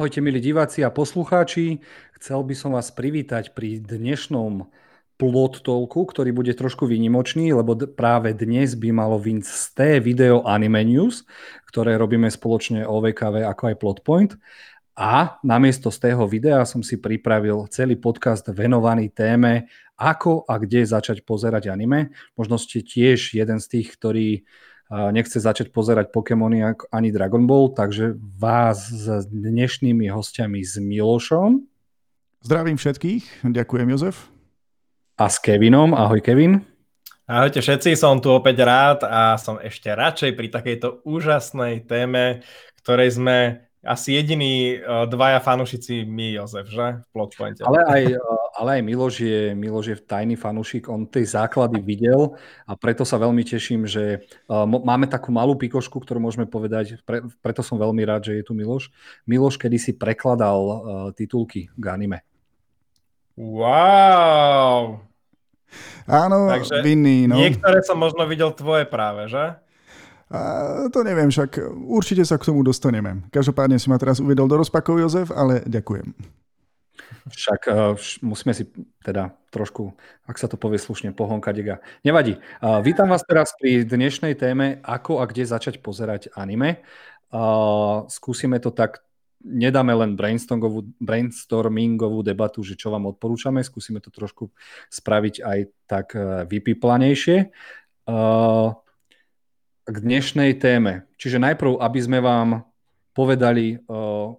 Ahojte milí diváci a poslucháči. Chcel by som vás privítať pri dnešnom plot talku, ktorý bude trošku výnimočný, lebo d- práve dnes by malo vyjsť z té video Anime News, ktoré robíme spoločne OVKV ako aj Plotpoint. A namiesto z tého videa som si pripravil celý podcast venovaný téme, ako a kde začať pozerať anime. Možno ste tiež jeden z tých, ktorí nechce začať pozerať Pokémony ani Dragon Ball, takže vás s dnešnými hostiami s Milošom. Zdravím všetkých, ďakujem Jozef. A s Kevinom, ahoj Kevin. Ahojte všetci, som tu opäť rád a som ešte radšej pri takejto úžasnej téme, ktorej sme asi jediní uh, dvaja fanúšici my, Jozef, že? V Plotpointe. Ale aj, uh, ale aj Miloš je, Miloš je tajný fanúšik, on tie základy videl a preto sa veľmi teším, že uh, máme takú malú pikošku, ktorú môžeme povedať, pre, preto som veľmi rád, že je tu Miloš. Miloš kedy si prekladal uh, titulky k anime. Wow! Áno, Takže vinný, no. Niektoré som možno videl tvoje práve, že? A to neviem, však určite sa k tomu dostaneme. Každopádne si ma teraz uvedol do rozpakov, Jozef, ale ďakujem. Však uh, musíme si teda trošku, ak sa to povie slušne, pohonkať ega. Nevadí. Uh, vítam vás teraz pri dnešnej téme, ako a kde začať pozerať anime. Uh, skúsime to tak, nedáme len brainstormingovú, brainstormingovú debatu, že čo vám odporúčame, skúsime to trošku spraviť aj tak vypiplanejšie. Uh, k dnešnej téme. Čiže najprv, aby sme vám povedali, uh,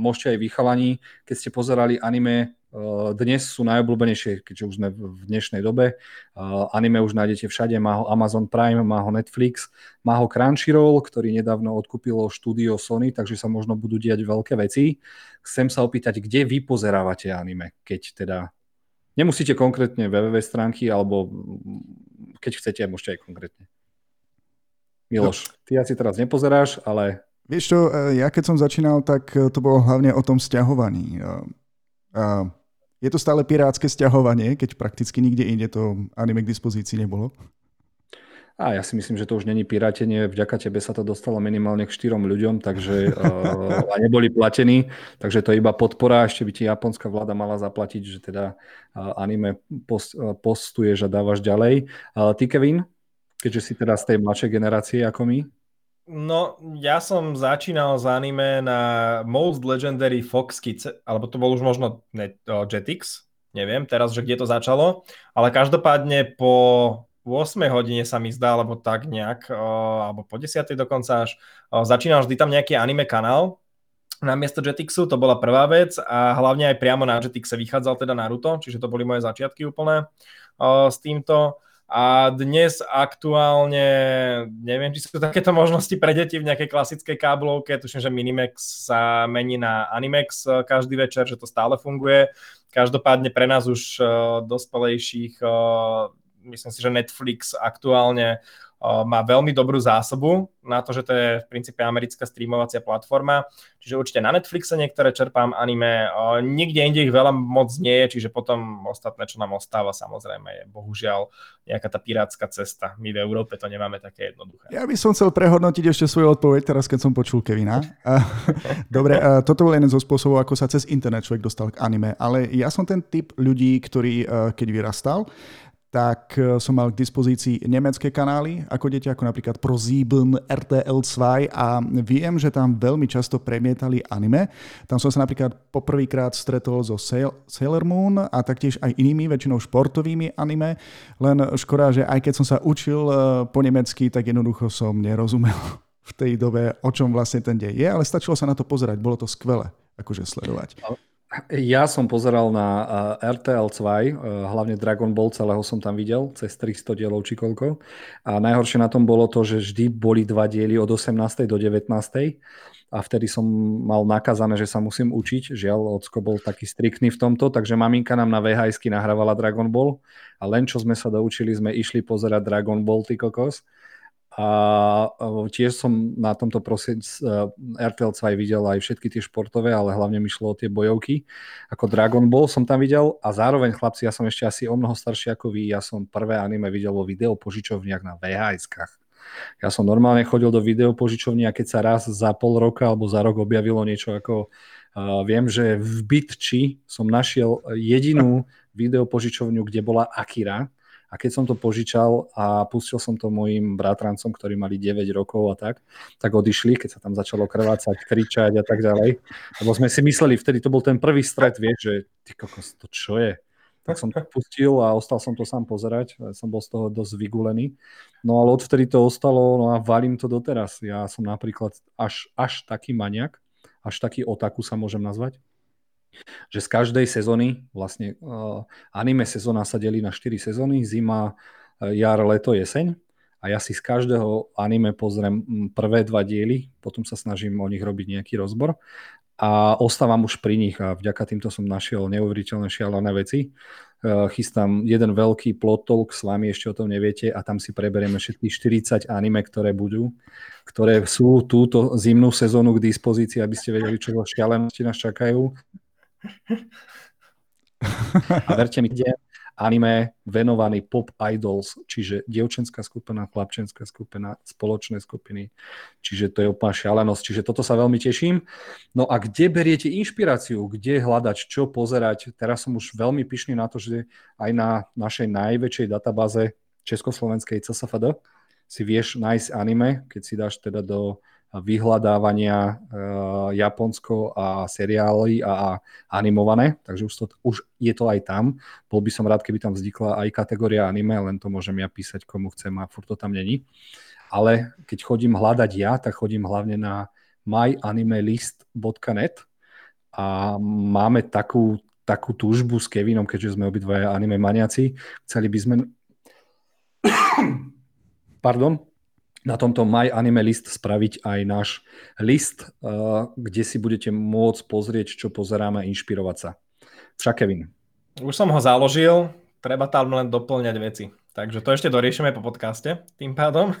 môžete aj vychalaní, keď ste pozerali anime, uh, dnes sú najobľúbenejšie, keďže už sme v dnešnej dobe. Uh, anime už nájdete všade, má ho Amazon Prime, má ho Netflix, má ho Crunchyroll, ktorý nedávno odkúpilo štúdio Sony, takže sa možno budú diať veľké veci. Chcem sa opýtať, kde vy pozerávate anime, keď teda Nemusíte konkrétne www stránky, alebo keď chcete, môžete aj konkrétne. Miloš, ty asi teraz nepozeráš, ale... Vieš čo, e, ja keď som začínal, tak e, to bolo hlavne o tom stiahovaní. E, je to stále pirátske stiahovanie, keď prakticky nikde inde to anime k dispozícii nebolo. A ja si myslím, že to už není pirátenie. Vďaka tebe sa to dostalo minimálne k štyrom ľuďom, takže uh, a neboli platení, takže to je iba podpora. Ešte by ti japonská vláda mala zaplatiť, že teda uh, anime post, uh, postuješ a dávaš ďalej. Uh, ty, Kevin? Keďže si teda z tej mladšej generácie ako my? No, ja som začínal s anime na Most Legendary Fox Kids, alebo to bol už možno oh, Jetix, neviem teraz, že kde to začalo, ale každopádne po 8 hodine sa mi zdá, alebo tak nejak, alebo po 10 dokonca až, začínal vždy tam nejaký anime kanál, na miesto Jetixu, to bola prvá vec a hlavne aj priamo na Jetixe vychádzal teda Naruto, čiže to boli moje začiatky úplné uh, s týmto. A dnes aktuálne, neviem, či sú takéto možnosti pre deti v nejakej klasickej káblovke, tuším, že Minimax sa mení na Animax eh, každý večer, že to stále funguje. Každopádne pre nás už uh, dospelejších, uh, myslím si, že Netflix aktuálne má veľmi dobrú zásobu na to, že to je v princípe americká streamovacia platforma. Čiže určite na Netflixe niektoré čerpám anime, nikde inde ich veľa moc nie je, čiže potom ostatné, čo nám ostáva, samozrejme je bohužiaľ nejaká tá pirátska cesta. My v Európe to nemáme také jednoduché. Ja by som chcel prehodnotiť ešte svoju odpoveď teraz, keď som počul Kevina. Dobre, toto bol jeden zo spôsobov, ako sa cez internet človek dostal k anime, ale ja som ten typ ľudí, ktorý keď vyrastal, tak e, som mal k dispozícii nemecké kanály ako dieťa, ako napríklad ProSieben, RTL2 a viem, že tam veľmi často premietali anime. Tam som sa napríklad poprvýkrát stretol so Sailor Moon a taktiež aj inými, väčšinou športovými anime, len škoda, že aj keď som sa učil e, po nemecky, tak jednoducho som nerozumel v tej dobe, o čom vlastne ten dej je, ale stačilo sa na to pozerať, bolo to skvelé akože sledovať. Ja som pozeral na RTL 2, hlavne Dragon Ball, celého som tam videl, cez 300 dielov či koľko. A najhoršie na tom bolo to, že vždy boli dva diely od 18. do 19. A vtedy som mal nakazané, že sa musím učiť. Žiaľ, ocko bol taký striktný v tomto, takže maminka nám na vhs nahrávala Dragon Ball. A len čo sme sa doučili, sme išli pozerať Dragon Ball, ty kokos a tiež som na tomto proste RTL 2 videl aj všetky tie športové, ale hlavne mi šlo o tie bojovky. Ako Dragon Ball som tam videl a zároveň chlapci, ja som ešte asi o mnoho starší ako vy, ja som prvé anime videl vo videopožičovniach na VHS-kách. Ja som normálne chodil do videopožičovní a keď sa raz za pol roka alebo za rok objavilo niečo ako uh, viem, že v Bitči som našiel jedinú videopožičovňu, kde bola Akira a keď som to požičal a pustil som to mojim bratrancom, ktorí mali 9 rokov a tak, tak odišli, keď sa tam začalo krvácať, kričať a tak ďalej. Lebo sme si mysleli, vtedy to bol ten prvý stret, vieš, že ty kokos, to čo je? Tak som to pustil a ostal som to sám pozerať. Som bol z toho dosť vygulený. No ale odvtedy to ostalo no a valím to doteraz. Ja som napríklad až, až taký maniak, až taký otaku sa môžem nazvať, že z každej sezóny, vlastne uh, anime sezóna sa delí na 4 sezóny, zima, eh, jar, leto, jeseň. A ja si z každého anime pozriem mm, prvé dva diely, potom sa snažím o nich robiť nejaký rozbor. A ostávam už pri nich a vďaka týmto som našiel neuveriteľné šialené veci. Uh, chystám jeden veľký plot talk s vami, ešte o tom neviete a tam si preberieme všetkých 40 anime, ktoré budú, ktoré sú túto zimnú sezónu k dispozícii, aby ste vedeli, čo šialenosti nás čakajú a verte mi, kde anime venovaný pop idols, čiže dievčenská skupina, chlapčenská skupina, spoločné skupiny, čiže to je úplná šialenosť, čiže toto sa veľmi teším. No a kde beriete inšpiráciu, kde hľadať, čo pozerať? Teraz som už veľmi pyšný na to, že aj na našej najväčšej databáze československej CSFD si vieš nájsť anime, keď si dáš teda do vyhľadávania uh, Japonsko a seriály a animované, takže už, to, už je to aj tam. Bol by som rád, keby tam vznikla aj kategória anime, len to môžem ja písať komu chcem a furt to tam není. Ale keď chodím hľadať ja, tak chodím hlavne na myanimelist.net a máme takú, takú túžbu s Kevinom, keďže sme obidvaja anime maniaci. Chceli by sme... Pardon, na tomto My Anime List spraviť aj náš list, uh, kde si budete môcť pozrieť, čo pozeráme a inšpirovať sa. Však Kevin. Už som ho založil, treba tam len doplňať veci. Takže to ešte doriešime po podcaste tým pádom.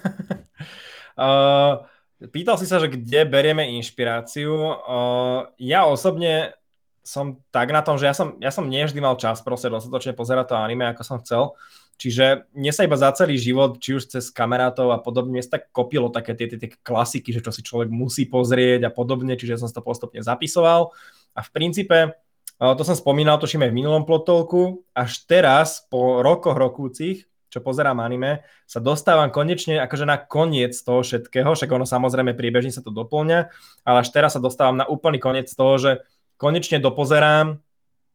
uh, pýtal si sa, že kde berieme inšpiráciu. Uh, ja osobne som tak na tom, že ja som, ja som nie vždy mal čas proste dostatočne pozerať to anime, ako som chcel. Čiže mne sa iba za celý život, či už cez kamarátov a podobne, sa tak kopilo také tie, tie, tie klasiky, že čo si človek musí pozrieť a podobne, čiže som to postupne zapisoval. A v princípe, to som spomínal, to aj v minulom plotolku, až teraz, po rokoch rokúcich, čo pozerám anime, sa dostávam konečne akože na koniec toho všetkého, však ono samozrejme priebežne sa to doplňa, ale až teraz sa dostávam na úplný koniec toho, že konečne dopozerám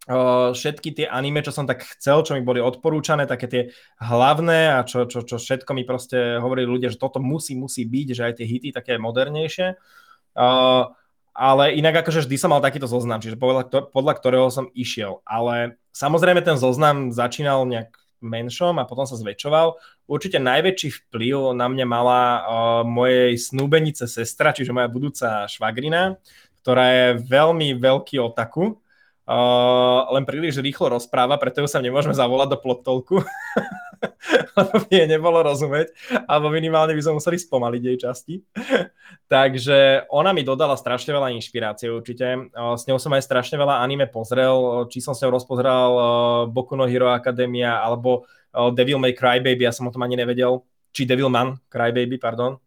všetky tie anime, čo som tak chcel, čo mi boli odporúčané, také tie hlavné a čo, čo, čo všetko mi proste hovorili ľudia, že toto musí, musí byť, že aj tie hity také modernejšie. Uh, ale inak akože vždy som mal takýto zoznam, čiže podľa, podľa ktorého som išiel. Ale samozrejme ten zoznam začínal nejak menšom a potom sa zväčšoval. Určite najväčší vplyv na mňa mala uh, mojej snúbenice sestra, čiže moja budúca švagrina, ktorá je veľmi veľký otaku Uh, len príliš rýchlo rozpráva, preto ju sa nemôžeme zavolať do plotolku, lebo by jej nebolo rozumieť, alebo minimálne by sme museli spomaliť jej časti. Takže ona mi dodala strašne veľa inšpirácie určite. Uh, s ňou som aj strašne veľa anime pozrel, či som s ňou rozpozeral uh, Boku no Hero Academia alebo Devil May Cry Baby, ja som o tom ani nevedel, či Devil Man Cry Baby, pardon.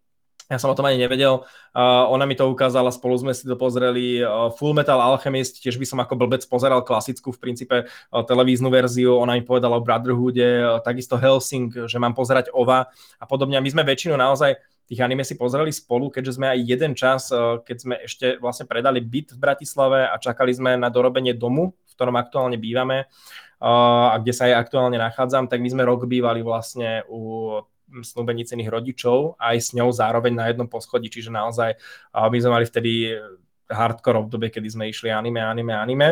Ja som o tom ani nevedel. Uh, ona mi to ukázala, spolu sme si to pozreli. Uh, Full Metal Alchemist, tiež by som ako blbec pozeral klasickú v princípe uh, televíznu verziu. Ona mi povedala o Brotherhoode, uh, takisto Helsing, že mám pozerať OVA a podobne. my sme väčšinu naozaj tých anime si pozreli spolu, keďže sme aj jeden čas, uh, keď sme ešte vlastne predali byt v Bratislave a čakali sme na dorobenie domu, v ktorom aktuálne bývame uh, a kde sa aj aktuálne nachádzam, tak my sme rok bývali vlastne u snúbenicených rodičov aj s ňou zároveň na jednom poschodí, čiže naozaj my sme mali vtedy hardcore obdobie, kedy sme išli anime, anime, anime.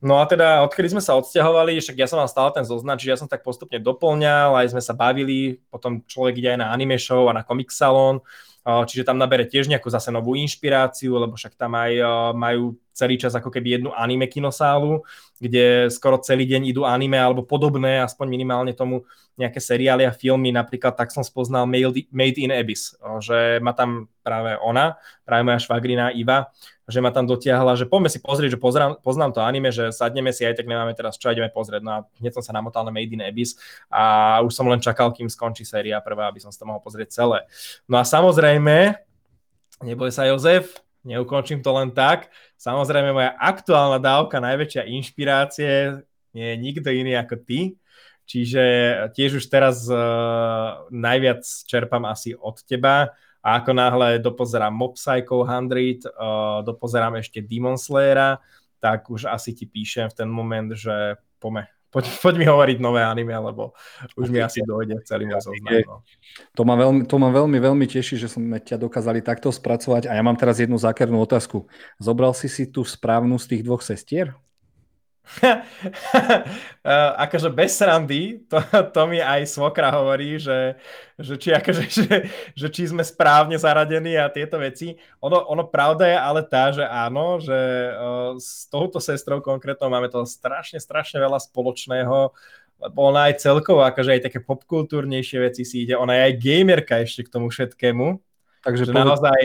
No a teda, odkedy sme sa odsťahovali, však ja som mal stále ten zoznam, čiže ja som tak postupne doplňal, aj sme sa bavili, potom človek ide aj na anime show a na comic salon, čiže tam nabere tiež nejakú zase novú inšpiráciu, lebo však tam aj majú celý čas ako keby jednu anime kinosálu, kde skoro celý deň idú anime alebo podobné, aspoň minimálne tomu nejaké seriály a filmy, napríklad tak som spoznal Made in Abyss, že má tam práve ona, práve moja švagrina Iva, že ma tam dotiahla, že poďme si pozrieť, že pozrám, poznám to anime, že sadneme si, aj tak nemáme teraz čo, ideme pozrieť. No a hneď som sa namotal na Made in Abyss a už som len čakal, kým skončí séria prvá, aby som si to mohol pozrieť celé. No a samozrejme, neboj sa Jozef, neukončím to len tak. Samozrejme, moja aktuálna dávka, najväčšia inšpirácie nie je nikto iný ako ty. Čiže tiež už teraz uh, najviac čerpám asi od teba a ako náhle dopozerám Mob Psycho 100, uh, dopozerám ešte Demon Slayera, tak už asi ti píšem v ten moment, že pome, poď, poď mi hovoriť nové anime, lebo už mi asi dojde celý môj zoznam. No. To ma, veľmi, to ma veľmi, veľmi teší, že sme ťa dokázali takto spracovať a ja mám teraz jednu zákernú otázku. Zobral si si tú správnu z tých dvoch sestier? Uh, akože bez srandy, to, to mi aj svokra hovorí, že, že, či, akože, že, že či sme správne zaradení a tieto veci. Ono, ono pravda je ale tá, že áno, že uh, s touto sestrou konkrétno máme to strašne, strašne veľa spoločného, lebo ona aj celkovo, akože aj také popkultúrnejšie veci si ide, ona je aj gamerka ešte k tomu všetkému, Takže povedz... naozaj,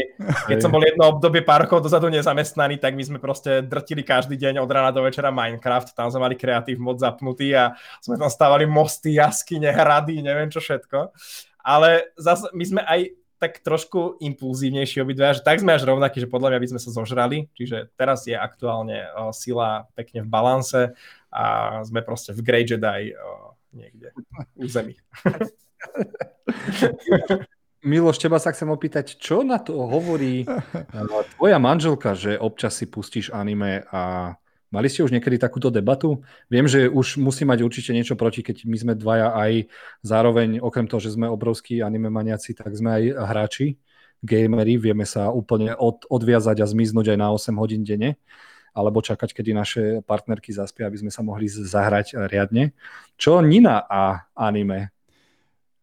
keď som bol jedno obdobie pár rokov dozadu nezamestnaný, tak my sme proste drtili každý deň od rána do večera Minecraft, tam sme mali kreatív mod zapnutý a sme tam stávali mosty, jaskyne, hrady, neviem čo všetko. Ale zase my sme aj tak trošku impulzívnejší obidva, že tak sme až rovnakí, že podľa mňa by sme sa zožrali, čiže teraz je aktuálne o, sila pekne v balanse a sme proste v Grey Jedi o, niekde u zemi. Miloš, teba sa chcem opýtať, čo na to hovorí tvoja manželka, že občas si pustíš anime a mali ste už niekedy takúto debatu? Viem, že už musí mať určite niečo proti, keď my sme dvaja aj zároveň, okrem toho, že sme obrovskí anime maniaci, tak sme aj hráči, gamery, vieme sa úplne od, odviazať a zmiznúť aj na 8 hodín denne alebo čakať, kedy naše partnerky zaspia, aby sme sa mohli zahrať riadne. Čo Nina a anime?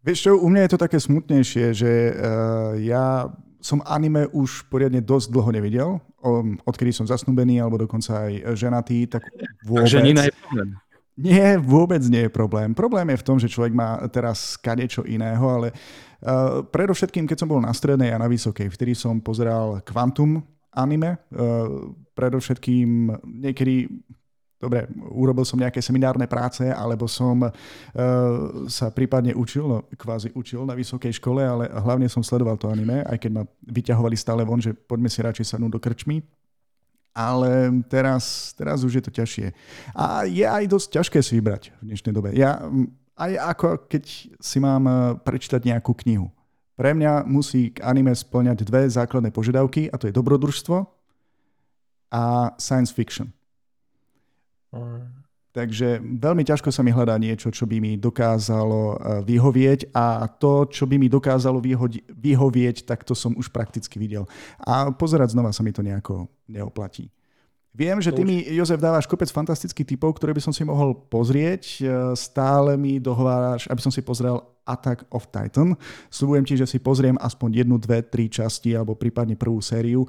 Vieš čo, u mňa je to také smutnejšie, že uh, ja som anime už poriadne dosť dlho nevidel, um, odkedy som zasnúbený alebo dokonca aj ženatý, tak vôbec... Takže Nina je problém. Nie, vôbec nie je problém. Problém je v tom, že človek má teraz kadečo iného, ale uh, predovšetkým, keď som bol na strednej a na vysokej, vtedy som pozeral Quantum anime, uh, predovšetkým niekedy dobre, urobil som nejaké seminárne práce, alebo som uh, sa prípadne učil, no kvázi učil na vysokej škole, ale hlavne som sledoval to anime, aj keď ma vyťahovali stále von, že poďme si radšej sadnúť do krčmy. Ale teraz, teraz už je to ťažšie. A je aj dosť ťažké si vybrať v dnešnej dobe. Ja aj ako keď si mám eh, prečítať nejakú knihu. Pre mňa musí k anime splňať dve základné požiadavky a to je dobrodružstvo a science fiction. Takže veľmi ťažko sa mi hľadá niečo, čo by mi dokázalo eh, vyhovieť a to, čo by mi dokázalo vyhodi- vyhovieť, tak to som už prakticky videl. A pozerať znova sa mi to nejako neoplatí. Viem, že ty mi, Jozef, dávaš kopec fantastických typov, ktoré by som si mohol pozrieť. Eh, stále mi dohováraš, aby som si pozrel Attack of Titan. Sľubujem ti, že si pozriem aspoň jednu, dve, tri časti alebo prípadne prvú sériu.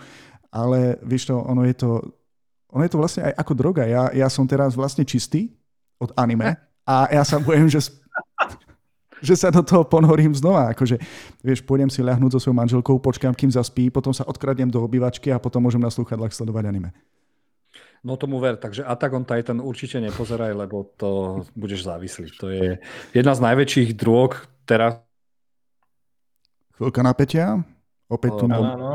Ale vieš to, ono je to ono je to vlastne aj ako droga. Ja, ja som teraz vlastne čistý od anime a ja sa bojím, že, že sa do toho ponorím znova. Akože, vieš, pôjdem si ľahnúť so svojou manželkou, počkám, kým zaspí, potom sa odkradnem do obývačky a potom môžem na slúchadlách sledovať anime. No tomu ver, takže Attack on Titan určite nepozeraj, lebo to budeš závislý. To je jedna z najväčších drog teraz. Chvíľka napätia. Opäť tu... No, no.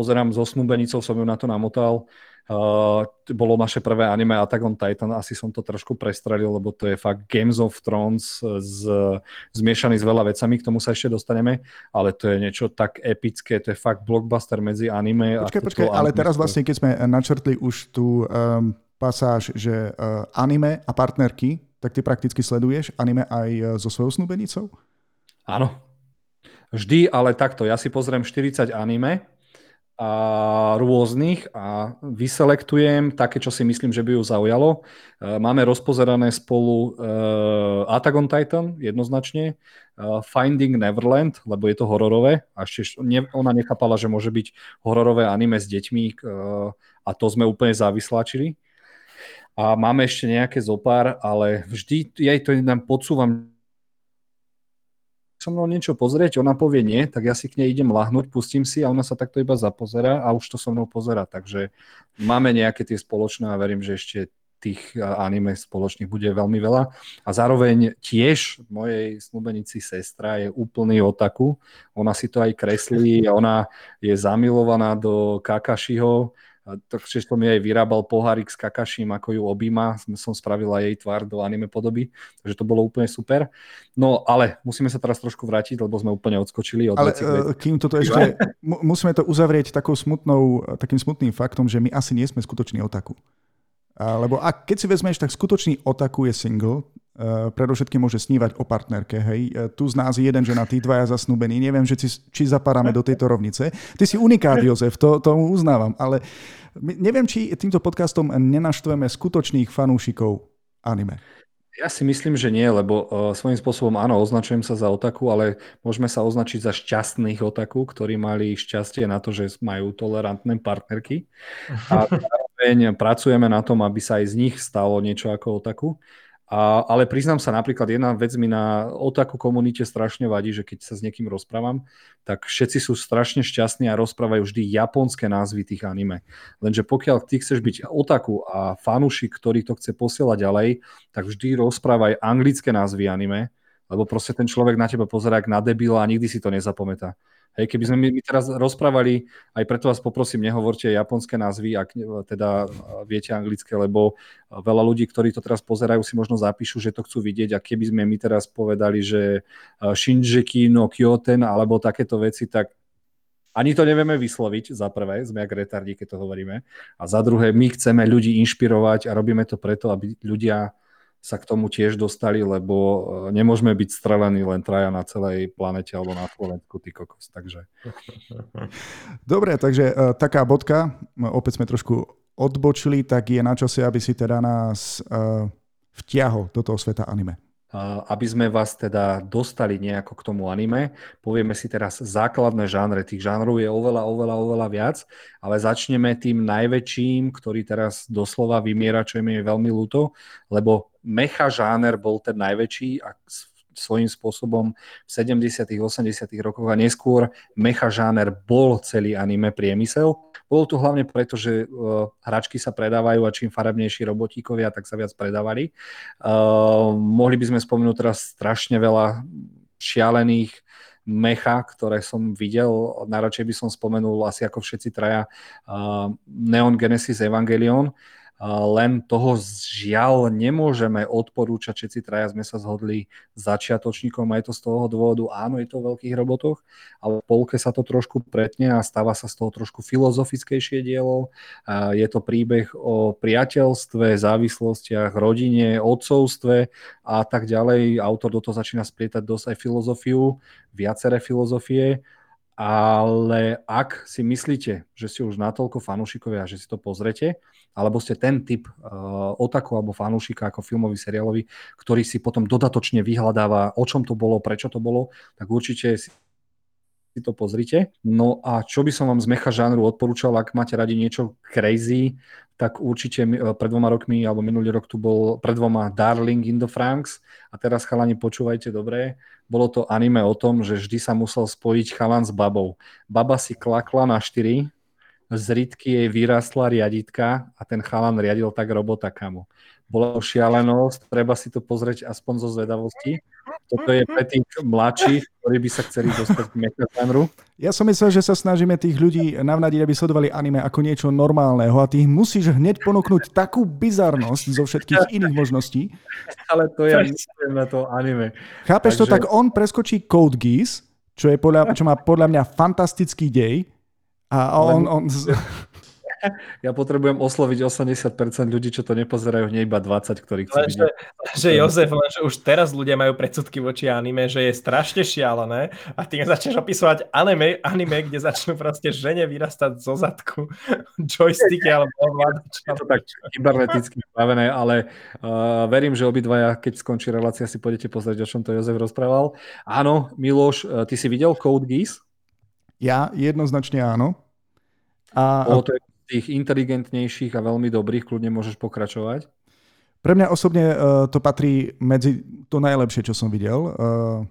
Pozerám so snúbenicou, som ju na to namotal. Uh, bolo naše prvé anime Attack on Titan, asi som to trošku prestrelil, lebo to je fakt Games of Thrones z, zmiešaný s veľa vecami, k tomu sa ešte dostaneme, ale to je niečo tak epické, to je fakt blockbuster medzi anime počkej, a... Počkaj, ale teraz vlastne, keď sme načrtli už tú um, pasáž, že uh, anime a partnerky, tak ty prakticky sleduješ anime aj uh, so svojou snúbenicou? Áno. Vždy, ale takto. Ja si pozriem 40 anime, a rôznych a vyselektujem také, čo si myslím, že by ju zaujalo. E, máme rozpozerané spolu uh, Attack on Titan jednoznačne, uh, Finding Neverland, lebo je to hororové a ešte ona nechápala, že môže byť hororové anime s deťmi a to sme úplne závisláčili. A máme ešte nejaké zopár, ale vždy ja to nám podsúvam so mnou niečo pozrieť, ona povie nie, tak ja si k nej idem lahnúť, pustím si a ona sa takto iba zapozera a už to so mnou pozera. Takže máme nejaké tie spoločné a verím, že ešte tých anime spoločných bude veľmi veľa. A zároveň tiež mojej snúbenici sestra je úplný otaku. Ona si to aj kreslí, ona je zamilovaná do Kakashiho, takže som jej vyrábal pohárik s Kakaším, ako ju objíma, som spravila jej tvar do anime podoby, takže to bolo úplne super. No ale musíme sa teraz trošku vrátiť, lebo sme úplne odskočili od Ale veci, uh, kým toto ešte, musíme to uzavrieť takou smutnou, takým smutným faktom, že my asi nie sme skutoční otaku. Lebo ak, keď si vezmeš, tak skutočný otaku je single, Uh, predovšetkým môže snívať o partnerke, hej. Uh, tu z nás je jeden ženatý, dvaja zasnúbení. Neviem, že či, či zapadáme do tejto rovnice. Ty si unikát, Jozef, to, tomu uznávam, ale neviem, či týmto podcastom nenaštveme skutočných fanúšikov anime. Ja si myslím, že nie, lebo uh, svojím spôsobom áno, označujem sa za otaku, ale môžeme sa označiť za šťastných otaku, ktorí mali šťastie na to, že majú tolerantné partnerky. A zároveň pracujeme na tom, aby sa aj z nich stalo niečo ako otaku. A, ale priznám sa napríklad, jedna vec mi na otaku komunite strašne vadí, že keď sa s niekým rozprávam, tak všetci sú strašne šťastní a rozprávajú vždy japonské názvy tých anime. Lenže pokiaľ ty chceš byť otaku a fanúšik, ktorý to chce posielať ďalej, tak vždy rozprávaj anglické názvy anime, lebo proste ten človek na teba pozerá na debila a nikdy si to nezapamätá. Hej, keby sme my teraz rozprávali, aj preto vás poprosím, nehovorte japonské názvy, ak teda viete anglické, lebo veľa ľudí, ktorí to teraz pozerajú, si možno zapíšu, že to chcú vidieť. A keby sme my teraz povedali, že Shinjiki no Kyoten alebo takéto veci, tak ani to nevieme vysloviť, za prvé, sme jak retardi, keď to hovoríme, a za druhé, my chceme ľudí inšpirovať a robíme to preto, aby ľudia sa k tomu tiež dostali, lebo e, nemôžeme byť strelení len traja na celej planete alebo na Slovensku, ty kokos, takže. Dobre, takže uh, taká bodka, opäť sme trošku odbočili, tak je na čase, aby si teda nás vtiahol do toho sveta anime aby sme vás teda dostali nejako k tomu anime. Povieme si teraz základné žánre. Tých žánrov je oveľa, oveľa, oveľa viac, ale začneme tým najväčším, ktorý teraz doslova vymiera, čo je mi veľmi ľúto, lebo mecha žáner bol ten najväčší a svojím spôsobom v 70. 80. rokoch a neskôr mecha žáner bol celý anime priemysel. Bolo to hlavne preto, že uh, hračky sa predávajú a čím farebnejší robotíkovia, tak sa viac predávali. Uh, mohli by sme spomenúť teraz strašne veľa šialených mecha, ktoré som videl. Najradšej by som spomenul asi ako všetci traja uh, Neon Genesis Evangelion, len toho žiaľ nemôžeme odporúčať, všetci traja sme sa zhodli začiatočníkom aj to z toho dôvodu, áno, je to o veľkých robotoch, ale v polke sa to trošku pretne a stáva sa z toho trošku filozofickejšie dielo. Je to príbeh o priateľstve, závislostiach, rodine, odcovstve a tak ďalej. Autor do toho začína splietať dosť aj filozofiu, viaceré filozofie ale ak si myslíte, že ste už natoľko fanúšikovia, že si to pozrete, alebo ste ten typ uh, otaku alebo fanúšika ako filmový, seriálový, ktorý si potom dodatočne vyhľadáva, o čom to bolo, prečo to bolo, tak určite si si to pozrite. No a čo by som vám z mecha žánru odporúčal, ak máte radi niečo crazy, tak určite e, pred dvoma rokmi, alebo minulý rok tu bol pred dvoma Darling in the Franks a teraz chalani počúvajte dobre, bolo to anime o tom, že vždy sa musel spojiť chalan s babou. Baba si klakla na štyri, z rytky jej vyrastla riaditka a ten chalan riadil tak robota kamo bola šialenosť, treba si to pozrieť aspoň zo zvedavosti. Toto je pre tých mladších, ktorí by sa chceli dostať k mechažánru. Ja som myslel, že sa snažíme tých ľudí navnadiť, aby sledovali anime ako niečo normálneho a ty musíš hneď ponúknuť takú bizarnosť zo všetkých iných možností. Ale to ja myslím na to anime. Chápeš Takže... to? Tak on preskočí Code Geass, čo, je podľa, čo má podľa mňa fantastický dej a on, on, ja potrebujem osloviť 80% ľudí, čo to nepozerajú, nie iba 20, ktorí chcú že, že Jozef, že už teraz ľudia majú predsudky voči anime, že je strašne šialené a ty začneš opisovať anime, anime, kde začnú proste žene vyrastať zo zadku joysticky alebo ovládač. Je to tak kyberneticky spravené, ale uh, verím, že obidvaja, keď skončí relácia, si pôjdete pozrieť, o čom to Jozef rozprával. Áno, Miloš, uh, ty si videl Code Geass? Ja jednoznačne áno. A, o, to je tých inteligentnejších a veľmi dobrých, kľudne môžeš pokračovať. Pre mňa osobne uh, to patrí medzi to najlepšie, čo som videl. Uh,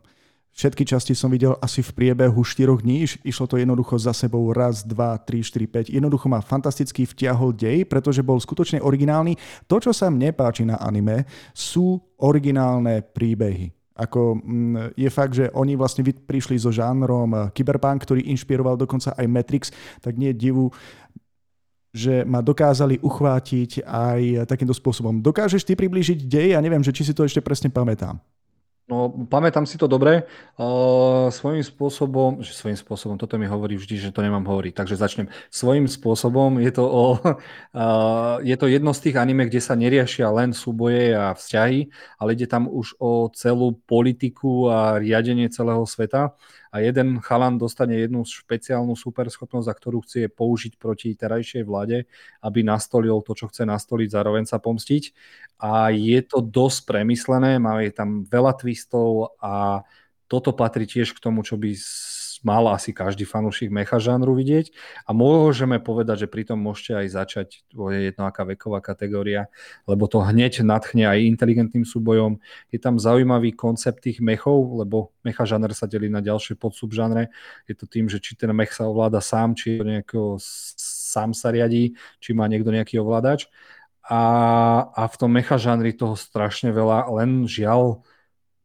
Všetky časti som videl asi v priebehu 4 dní, išlo to jednoducho za sebou raz, dva, tri, štyri, päť. Jednoducho ma fantasticky vtiahol dej, pretože bol skutočne originálny. To, čo sa mne páči na anime, sú originálne príbehy. Ako mm, je fakt, že oni vlastne prišli so žánrom Cyberpunk, ktorý inšpiroval dokonca aj Matrix, tak nie divu, že ma dokázali uchvátiť aj takýmto spôsobom. Dokážeš ty priblížiť dej? Ja neviem, že či si to ešte presne pamätám. No, pamätám si to dobre. Uh, svojím spôsobom, že svojím spôsobom, toto mi hovorí vždy, že to nemám hovoriť, takže začnem. Svojím spôsobom je to, o, uh, je to jedno z tých anime, kde sa neriešia len súboje a vzťahy, ale ide tam už o celú politiku a riadenie celého sveta a jeden chalan dostane jednu špeciálnu superschopnosť, za ktorú chce použiť proti terajšej vláde, aby nastolil to, čo chce nastoliť, zároveň sa pomstiť. A je to dosť premyslené, máme tam veľa twistov a toto patrí tiež k tomu, čo by mal asi každý fanúšik mecha žánru vidieť a môžeme povedať, že pritom môžete aj začať, je jedno aká veková kategória, lebo to hneď nadchne aj inteligentným súbojom. Je tam zaujímavý koncept tých mechov, lebo mecha žáner sa delí na ďalšie podsubžánre. Je to tým, že či ten mech sa ovláda sám, či nejakého sám sa riadí, či má niekto nejaký ovládač. A, a v tom mecha žánri toho strašne veľa, len žiaľ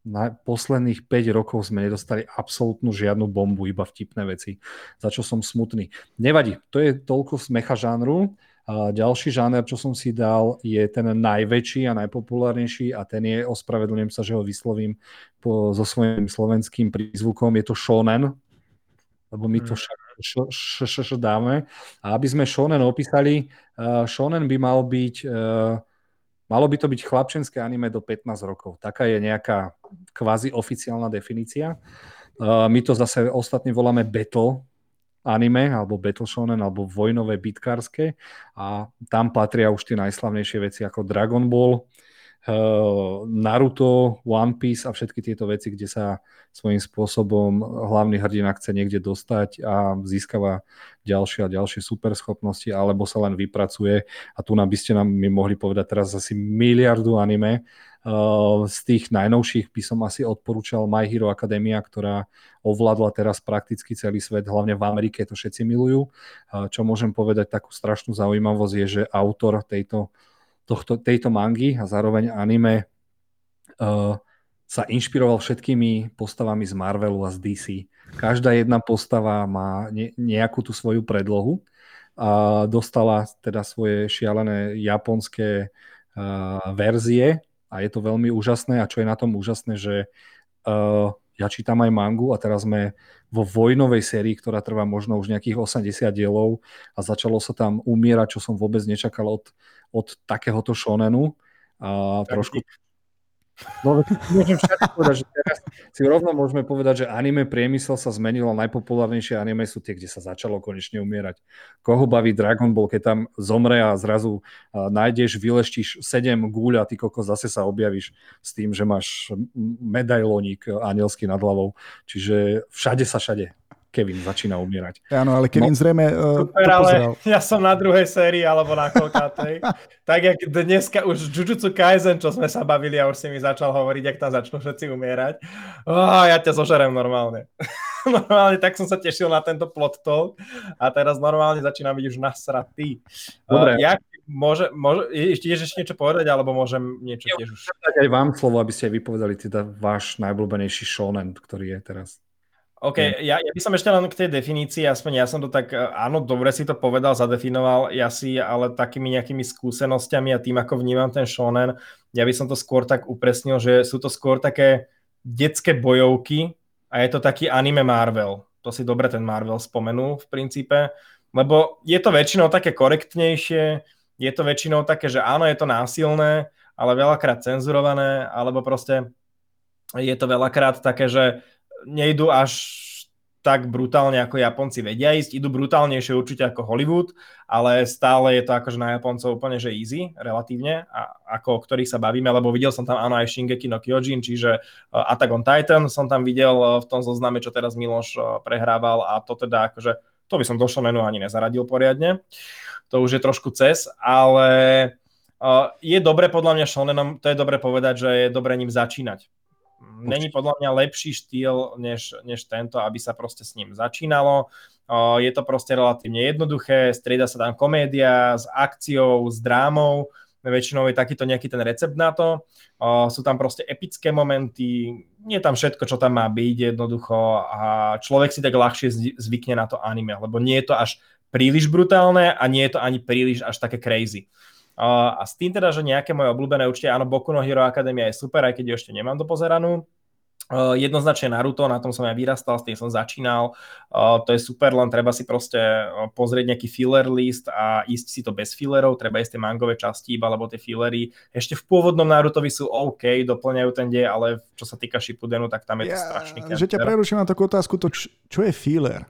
na posledných 5 rokov sme nedostali absolútnu žiadnu bombu, iba vtipné veci, za čo som smutný. Nevadí, to je toľko z mecha žánru. A ďalší žáner, čo som si dal, je ten najväčší a najpopulárnejší a ten je, ospravedlňujem sa, že ho vyslovím po, so svojím slovenským prízvukom, je to shonen, lebo my to však mm. dáme. A aby sme shonen opísali, uh, shonen by mal byť uh, Malo by to byť chlapčenské anime do 15 rokov. Taká je nejaká kvázi oficiálna definícia. Uh, my to zase ostatne voláme battle anime, alebo battle shonen, alebo vojnové bitkárske. A tam patria už tie najslavnejšie veci ako Dragon Ball, Naruto, One Piece a všetky tieto veci, kde sa svojím spôsobom hlavný hrdina chce niekde dostať a získava ďalšie a ďalšie superschopnosti, alebo sa len vypracuje. A tu by ste nám mi mohli povedať teraz asi miliardu anime. Uh, z tých najnovších by som asi odporúčal My Hero Academia, ktorá ovládla teraz prakticky celý svet, hlavne v Amerike to všetci milujú. Uh, čo môžem povedať, takú strašnú zaujímavosť je, že autor tejto, tohto, tejto mangy a zároveň anime uh, sa inšpiroval všetkými postavami z Marvelu a z DC. Každá jedna postava má ne, nejakú tú svoju predlohu a dostala teda svoje šialené japonské uh, verzie a je to veľmi úžasné a čo je na tom úžasné, že uh, ja čítam aj mangu a teraz sme vo vojnovej sérii, ktorá trvá možno už nejakých 80 dielov a začalo sa tam umierať, čo som vôbec nečakal od, od takéhoto shonenu. A trošku, No, môžem však povedať, že teraz si rovno môžeme povedať, že anime priemysel sa zmenil a najpopulárnejšie anime sú tie, kde sa začalo konečne umierať. Koho baví Dragon Ball, keď tam zomre a zrazu nájdeš, vyleštíš 7 gúľ a ty koko zase sa objavíš s tým, že máš medailónik anielský nad hlavou. Čiže všade sa všade Kevin začína umierať. Áno, ale Kevin no. zrejme uh, Super, ale ja som na druhej sérii alebo na koľkátej. tak jak dneska už Jujutsu Kaisen, čo sme sa bavili a už si mi začal hovoriť, jak tam začnú všetci umierať. Oh, ja ťa zožerem normálne. normálne tak som sa tešil na tento plot talk a teraz normálne začína byť už nasratý. Dobre. Uh, jak Môže, môže, ešte ešte niečo povedať, alebo môžem niečo tiež už... aj vám slovo, aby ste vypovedali teda váš najblúbenejší shonen, ktorý je teraz. OK, ja, ja by som ešte len k tej definícii, aspoň ja som to tak, e, áno, dobre si to povedal, zadefinoval, ja si ale takými nejakými skúsenosťami a tým, ako vnímam ten shonen, ja by som to skôr tak upresnil, že sú to skôr také detské bojovky a je to taký anime Marvel. To si dobre ten Marvel spomenul v princípe, lebo je to väčšinou také korektnejšie, je to väčšinou také, že áno, je to násilné, ale veľakrát cenzurované, alebo proste je to veľakrát také, že nejdu až tak brutálne, ako Japonci vedia ísť. Idú brutálnejšie určite ako Hollywood, ale stále je to akože na Japoncov úplne, že easy, relatívne, a ako o ktorých sa bavíme, lebo videl som tam áno aj Shingeki no Kyojin, čiže uh, Attack on Titan som tam videl uh, v tom zozname, čo teraz Miloš uh, prehrával a to teda akože, to by som do Shonenu ani nezaradil poriadne. To už je trošku cez, ale je dobre podľa mňa Shonenom, to je dobre povedať, že je dobre ním začínať Není podľa mňa lepší štýl, než, než tento, aby sa proste s ním začínalo. Je to proste relatívne jednoduché, strieda sa tam komédia s akciou, s drámou, väčšinou je takýto nejaký ten recept na to. Sú tam proste epické momenty, nie je tam všetko, čo tam má byť jednoducho a človek si tak ľahšie zvykne na to anime, lebo nie je to až príliš brutálne a nie je to ani príliš až také crazy. A s tým teda, že nejaké moje obľúbené, určite áno, Boku no Hero Academia je super, aj keď ju ešte nemám dopozeranú. Uh, jednoznačne Naruto, na tom som aj vyrastal, s tým som začínal. Uh, to je super, len treba si proste pozrieť nejaký filler list a ísť si to bez fillerov, treba ísť tie mangové časti iba, lebo tie fillery ešte v pôvodnom Narutovi sú OK, doplňajú ten dej, ale čo sa týka Shippudenu, tak tam je ja, to strašný cancer. Že ťa preruším na takú otázku, to čo, čo je filler?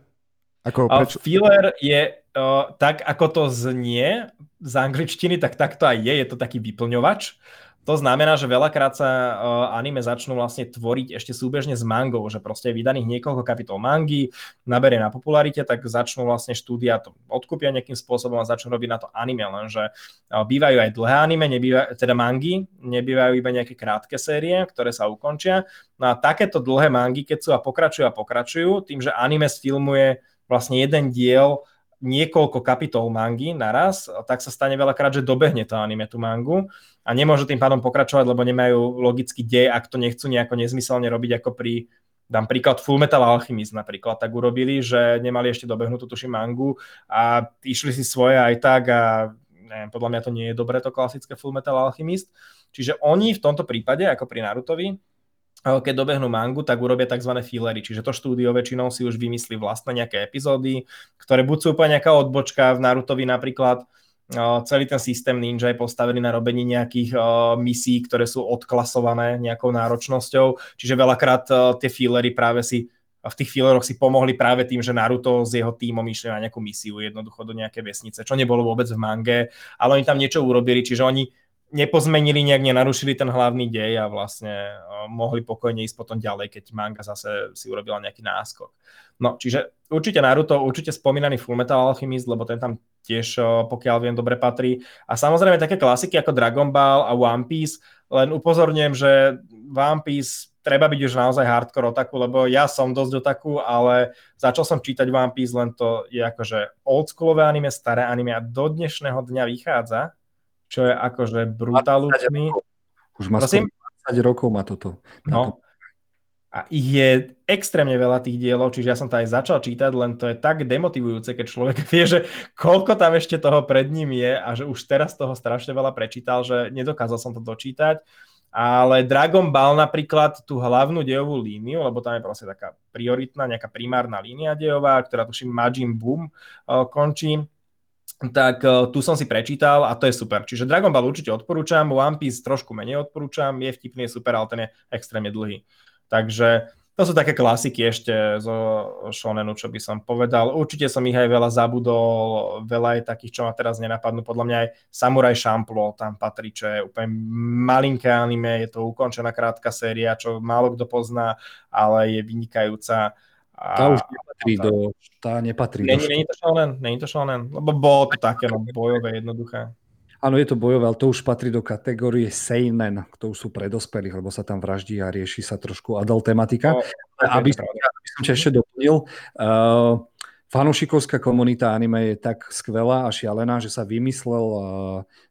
Ako, prečo... Filler je uh, tak, ako to znie z angličtiny, tak takto aj je, je to taký vyplňovač. To znamená, že veľakrát sa uh, anime začnú vlastne tvoriť ešte súbežne s mangou, že proste je vydaných niekoľko kapitol mangy, naberie na popularite, tak začnú vlastne štúdia to odkúpia nejakým spôsobom a začnú robiť na to anime, lenže uh, bývajú aj dlhé anime, nebýva, teda mangy, nebývajú iba nejaké krátke série, ktoré sa ukončia. No a takéto dlhé mangy, keď sú a pokračujú a pokračujú, tým, že anime sfilmuje vlastne jeden diel niekoľko kapitol mangy naraz, tak sa stane veľakrát, že dobehne to anime tú mangu a nemôžu tým pádom pokračovať, lebo nemajú logický dej, ak to nechcú nejako nezmyselne robiť ako pri dám príklad Full Alchemist napríklad, tak urobili, že nemali ešte dobehnutú tuším mangu a išli si svoje aj tak a neviem, podľa mňa to nie je dobré to klasické Full Alchemist. Čiže oni v tomto prípade, ako pri Narutovi, keď dobehnú mangu, tak urobia tzv. fillery, čiže to štúdio väčšinou si už vymyslí vlastné nejaké epizódy, ktoré buď sú úplne nejaká odbočka v Narutovi napríklad, celý ten systém ninja je postavený na robení nejakých misí, ktoré sú odklasované nejakou náročnosťou, čiže veľakrát tie fillery práve si v tých filleroch si pomohli práve tým, že Naruto s jeho týmom išli na nejakú misiu jednoducho do nejakej vesnice, čo nebolo vôbec v mange, ale oni tam niečo urobili, čiže oni nepozmenili, nejak nenarušili ten hlavný dej a vlastne uh, mohli pokojne ísť potom ďalej, keď manga zase si urobila nejaký náskok. No, čiže určite Naruto, určite spomínaný Fullmetal Alchemist, lebo ten tam tiež, uh, pokiaľ viem, dobre patrí. A samozrejme také klasiky ako Dragon Ball a One Piece, len upozorňujem, že One Piece treba byť už naozaj hardcore otaku, lebo ja som dosť otaku, ale začal som čítať One Piece, len to je akože oldschoolové anime, staré anime a do dnešného dňa vychádza čo je akože brutálny. Už má 20 rokov má toto. No. A ich je extrémne veľa tých dielov, čiže ja som to aj začal čítať, len to je tak demotivujúce, keď človek vie, že koľko tam ešte toho pred ním je a že už teraz toho strašne veľa prečítal, že nedokázal som to dočítať. Ale Dragon Ball napríklad tú hlavnú dejovú líniu, lebo tam je proste taká prioritná, nejaká primárna línia dejová, ktorá tuším Majin Boom uh, končí, tak uh, tu som si prečítal a to je super. Čiže Dragon Ball určite odporúčam, One Piece trošku menej odporúčam, je vtipný, je super, ale ten je extrémne dlhý. Takže to sú také klasiky ešte zo Shonenu, čo by som povedal. Určite som ich aj veľa zabudol, veľa je takých, čo ma teraz nenapadnú. Podľa mňa aj Samurai Champloo tam patrí, čo je úplne malinké anime, je to ukončená krátka séria, čo málo kto pozná, ale je vynikajúca. A, tá už nepatrí do... Tá nepatrí není, do... Není to shonen, není to shonen, lebo bolo to také no, bojové, jednoduché. Áno, je to bojové, ale to už patrí do kategórie seinen, to už sú predospelých, lebo sa tam vraždí a rieši sa trošku adult tematika. No, aby, som, aby som ťa ešte doplnil, uh, fanúšikovská komunita anime je tak skvelá a šialená, že sa vymyslel, uh,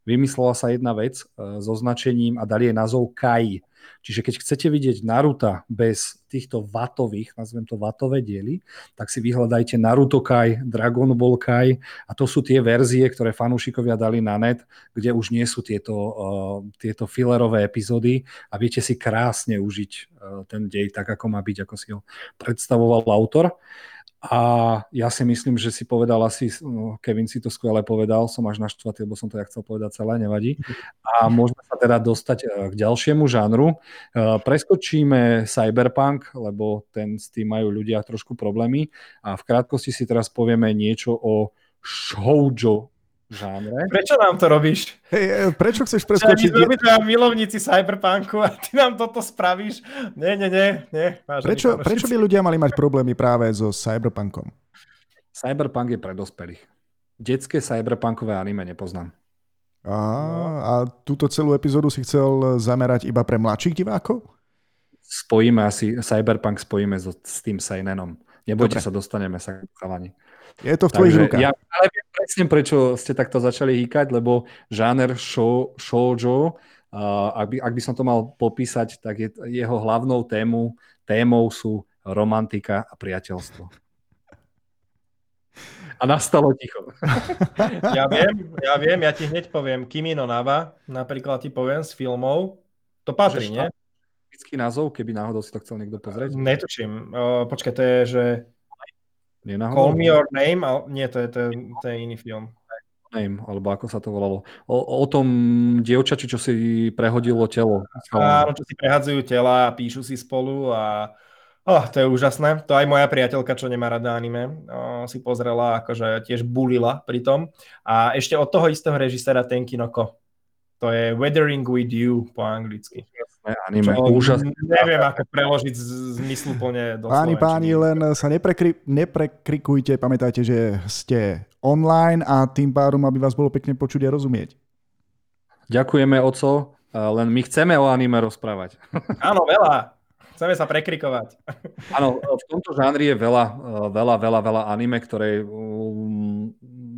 vymyslela sa jedna vec uh, so značením a dali jej názov Kai. Čiže keď chcete vidieť Naruta bez týchto vatových, nazvem to vatové diely, tak si vyhľadajte Naruto Kai, Dragon Ball Kai a to sú tie verzie, ktoré fanúšikovia dali na net, kde už nie sú tieto, uh, tieto fillerové epizódy a viete si krásne užiť uh, ten dej tak, ako má byť, ako si ho predstavoval autor. A ja si myslím, že si povedal asi, no, Kevin si to skvele povedal, som až naštvatý, lebo som to ja chcel povedať celé, nevadí. A môžeme sa teda dostať e, k ďalšiemu žánru. E, preskočíme cyberpunk, lebo ten s tým majú ľudia trošku problémy. A v krátkosti si teraz povieme niečo o shoujo žánre. Prečo nám to robíš? Hey, e, prečo chceš preskočiť? My sme milovníci cyberpunku a ty nám toto spravíš. Nie, nie, nie. nie prečo, prečo by ľudia mali mať problémy práve so cyberpunkom? Cyberpunk je pre dospelých. Detské cyberpunkové anime nepoznám. A, a túto celú epizódu si chcel zamerať iba pre mladších divákov? spojíme asi, Cyberpunk spojíme so, s tým Seinenom. Nebojte Dobre. sa, dostaneme sa k chalani. Je to v tvojich rukách. Ja ale viem presne, prečo ste takto začali hýkať, lebo žáner show, shoujo, uh, ak, by, ak by som to mal popísať, tak je, jeho hlavnou tému, témou sú romantika a priateľstvo. A nastalo ticho. Ja viem, ja viem, ja ti hneď poviem. Kimino Nava, napríklad ti poviem z filmov. To patrí, nie? názov, keby náhodou si to chcel niekto pozrieť? Netučím. Uh, počkaj, to je, že nie Call Me Your Name, ale nie, to je, to, je, to je iný film. Name, alebo ako sa to volalo. O, o tom dievčači, čo si prehodilo telo. Áno, čo si prehadzujú tela a píšu si spolu a oh, to je úžasné. To aj moja priateľka, čo nemá rada anime, oh, si pozrela, akože tiež bulila pri tom. A ešte od toho istého režisera Tenkinoko. To je Weathering with You po anglicky anime. Čo, úžasné. Neviem, ako preložiť zmysluplne do Páni, páni, len sa neprekri, neprekrikujte, pamätajte, že ste online a tým pádom, aby vás bolo pekne počuť a rozumieť. Ďakujeme, oco, len my chceme o anime rozprávať. Áno, veľa. Chceme sa prekrikovať. Áno, v tomto žánri je veľa, veľa, veľa, veľa anime, ktoré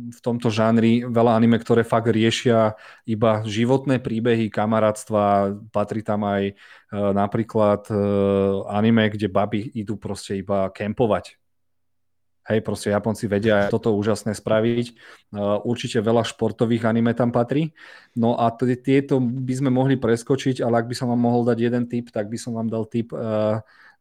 v tomto žánri veľa anime, ktoré fakt riešia iba životné príbehy, kamarátstva, patrí tam aj uh, napríklad anime, kde baby idú proste iba kempovať. Hej, proste Japonci vedia toto úžasné spraviť. Určite veľa športových anime tam patrí. No a tieto by sme mohli preskočiť, ale ak by som vám mohol dať jeden tip, tak by som vám dal tip,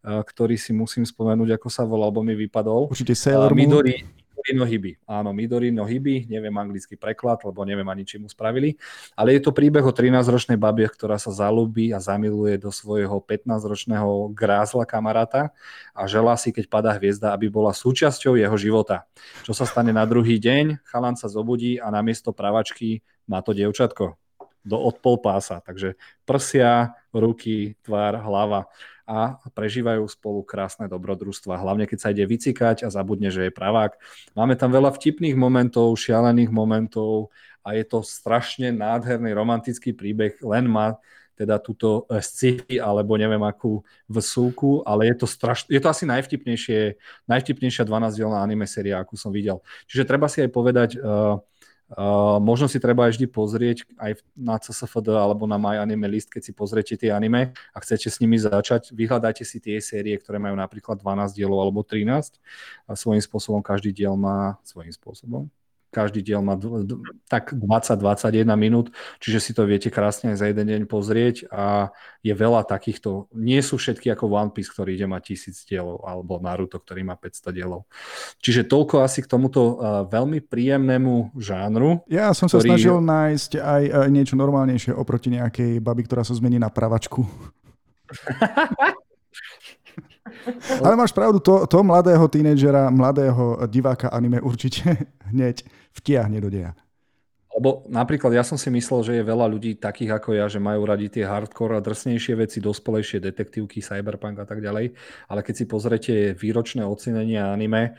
ktorý si musím spomenúť, ako sa volal, lebo mi vypadol. Určite Sailor Moon. Midori, Midori no Hyby. Áno, Midori no Hyby, neviem anglický preklad, lebo neviem ani, či mu spravili. Ale je to príbeh o 13-ročnej babie, ktorá sa zalúbi a zamiluje do svojho 15-ročného grázla kamaráta a želá si, keď padá hviezda, aby bola súčasťou jeho života. Čo sa stane na druhý deň? Chalan sa zobudí a namiesto pravačky má to dievčatko do od pol pása. Takže prsia, ruky, tvár, hlava a prežívajú spolu krásne dobrodružstva. Hlavne keď sa ide vycikať a zabudne, že je pravák. Máme tam veľa vtipných momentov, šialených momentov a je to strašne nádherný romantický príbeh, len má teda túto eh, sci alebo neviem akú vsúku, ale je to, straš... je to asi najvtipnejšie, najvtipnejšia 12-dielná anime séria, akú som videl. Čiže treba si aj povedať, uh, Uh, možno si treba aj vždy pozrieť aj na CSFD alebo na My Anime List, keď si pozriete tie anime a chcete s nimi začať, vyhľadajte si tie série, ktoré majú napríklad 12 dielov alebo 13 a svojím spôsobom každý diel má svojím spôsobom každý diel má tak 20-21 minút, čiže si to viete krásne za jeden deň pozrieť a je veľa takýchto, nie sú všetky ako One Piece, ktorý ide mať tisíc dielov, alebo Naruto, ktorý má 500 dielov. Čiže toľko asi k tomuto uh, veľmi príjemnému žánru. Ja som sa ktorý... snažil nájsť aj uh, niečo normálnejšie oproti nejakej babi, ktorá sa zmení na pravačku. Ale máš pravdu, to, to mladého tínedžera, mladého diváka anime určite hneď vtiahne do deja. Lebo napríklad ja som si myslel, že je veľa ľudí takých ako ja, že majú radi tie hardcore a drsnejšie veci, dospelejšie detektívky, cyberpunk a tak ďalej. Ale keď si pozrete výročné ocenenia anime,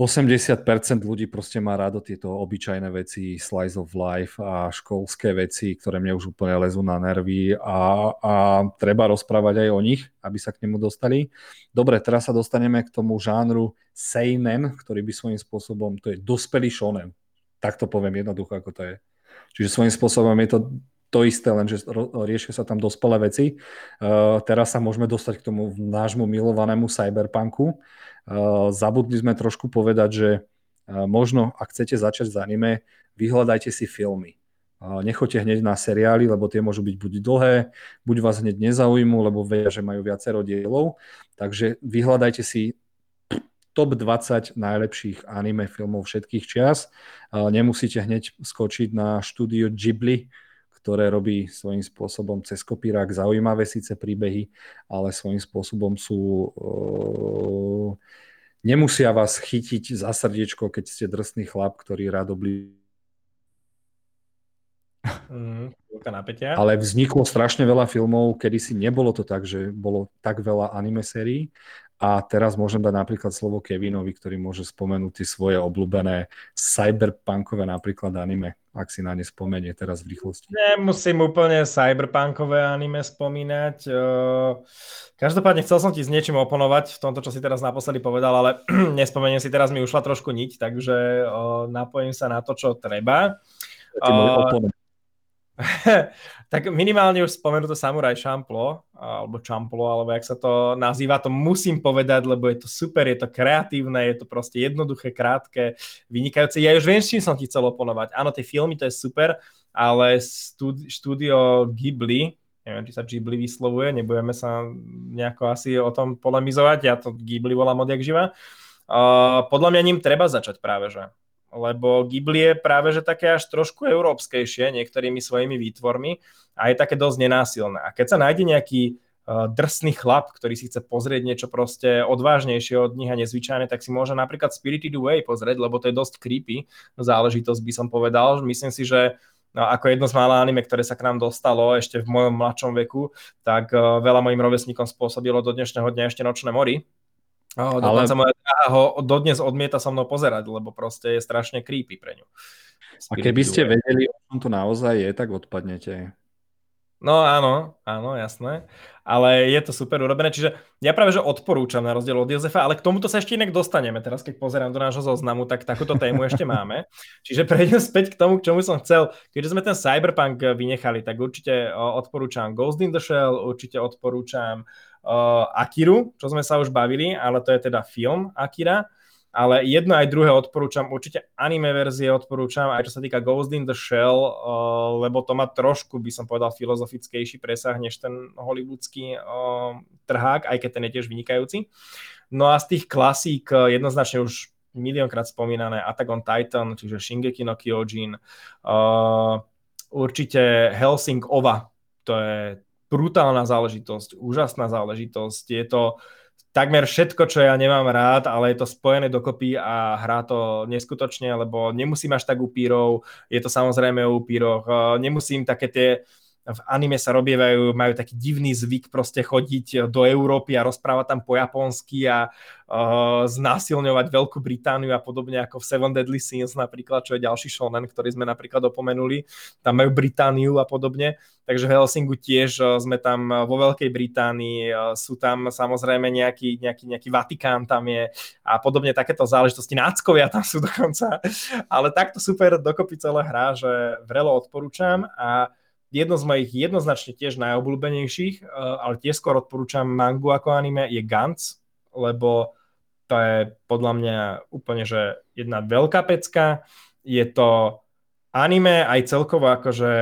80% ľudí proste má rado tieto obyčajné veci, slice of life a školské veci, ktoré mne už úplne lezú na nervy a, a treba rozprávať aj o nich, aby sa k nemu dostali. Dobre, teraz sa dostaneme k tomu žánru seinen, ktorý by svojím spôsobom, to je dospelý shonen. Tak to poviem jednoducho, ako to je. Čiže svojím spôsobom je to to isté, lenže riešia sa tam dospelé veci. Uh, teraz sa môžeme dostať k tomu nášmu milovanému cyberpunku. Uh, zabudli sme trošku povedať, že uh, možno, ak chcete začať s anime, vyhľadajte si filmy. Nechoďte hneď na seriály, lebo tie môžu byť buď dlhé, buď vás hneď nezaujímu, lebo vedia, že majú viacero dielov. Takže vyhľadajte si top 20 najlepších anime filmov všetkých čias. Nemusíte hneď skočiť na štúdio Ghibli, ktoré robí svojím spôsobom cez kopírák zaujímavé síce príbehy, ale svojím spôsobom sú... Uh, nemusia vás chytiť za srdiečko, keď ste drsný chlap, ktorý rád oblí Mm, ale vzniklo strašne veľa filmov, kedy si nebolo to tak, že bolo tak veľa anime sérií A teraz môžem dať napríklad slovo Kevinovi, ktorý môže spomenúť svoje obľúbené cyberpunkové napríklad anime, ak si na ne spomenie teraz v rýchlosti. Nemusím úplne cyberpunkové anime spomínať. Každopádne chcel som ti s niečím oponovať v tomto, čo si teraz naposledy povedal, ale nespomeniem si, teraz mi ušla trošku niť, takže napojím sa na to, čo treba. Uh, tak minimálne už spomenuté Samurai Champloo, alebo Champlo, alebo jak sa to nazýva, to musím povedať, lebo je to super, je to kreatívne, je to proste jednoduché, krátke, vynikajúce. Ja už viem, s čím som ti chcel oponovať. Áno, tie filmy, to je super, ale štúdio Ghibli, neviem, či sa Ghibli vyslovuje, nebudeme sa nejako asi o tom polemizovať, ja to Ghibli volám odjak živa. Uh, podľa mňa ním treba začať práve, že lebo Ghibli je práve že také až trošku európskejšie niektorými svojimi výtvormi a je také dosť nenásilné. A keď sa nájde nejaký uh, drsný chlap, ktorý si chce pozrieť niečo proste odvážnejšie od nich a nezvyčajné, tak si môže napríklad Spirited Away pozrieť, lebo to je dosť creepy záležitosť, by som povedal. Myslím si, že No, ako jedno z mála anime, ktoré sa k nám dostalo ešte v mojom mladšom veku, tak uh, veľa mojim rovesníkom spôsobilo do dnešného dňa ešte Nočné mori, Oh, dokonca ale... moja dráha ho dodnes odmieta so mnou pozerať, lebo proste je strašne creepy pre ňu. A keby ste vedeli, o čom to naozaj je, tak odpadnete. No áno, áno, jasné. Ale je to super urobené, čiže ja práve, že odporúčam na rozdiel od Jozefa, ale k tomuto sa ešte inak dostaneme. Teraz, keď pozerám do nášho zoznamu, tak takúto tému ešte máme. Čiže prejdem späť k tomu, k čomu som chcel. Keďže sme ten Cyberpunk vynechali, tak určite odporúčam Ghost in the Shell, určite odporúčam uh, Akiru, čo sme sa už bavili, ale to je teda film Akira. Ale jedno aj druhé odporúčam, určite anime verzie odporúčam, aj čo sa týka Ghost in the Shell, uh, lebo to má trošku, by som povedal, filozofickejší presah než ten hollywoodský uh, trhák, aj keď ten je tiež vynikajúci. No a z tých klasík uh, jednoznačne už miliónkrát spomínané Attack on Titan, čiže Shingeki no Kyojin, uh, určite Helsing Ova, to je brutálna záležitosť, úžasná záležitosť. Je to takmer všetko, čo ja nemám rád, ale je to spojené dokopy a hrá to neskutočne, lebo nemusím až tak upírov, je to samozrejme o upíroch, nemusím také tie v anime sa robievajú, majú taký divný zvyk proste chodiť do Európy a rozprávať tam po japonsky a uh, znásilňovať Veľkú Britániu a podobne ako v Seven Deadly Sins napríklad, čo je ďalší shonen, ktorý sme napríklad opomenuli. Tam majú Britániu a podobne. Takže v Helsingu tiež uh, sme tam vo Veľkej Británii, sú tam samozrejme nejaký, nejaký, nejaký Vatikán tam je a podobne takéto záležitosti. Náckovia tam sú dokonca. Ale takto super dokopy celé hra, že vrelo odporúčam a jedno z mojich jednoznačne tiež najobľúbenejších, eh, ale tiež skôr odporúčam mangu ako anime, je Gantz, lebo to je podľa mňa úplne, že jedna veľká pecka. Je to anime aj celkovo akože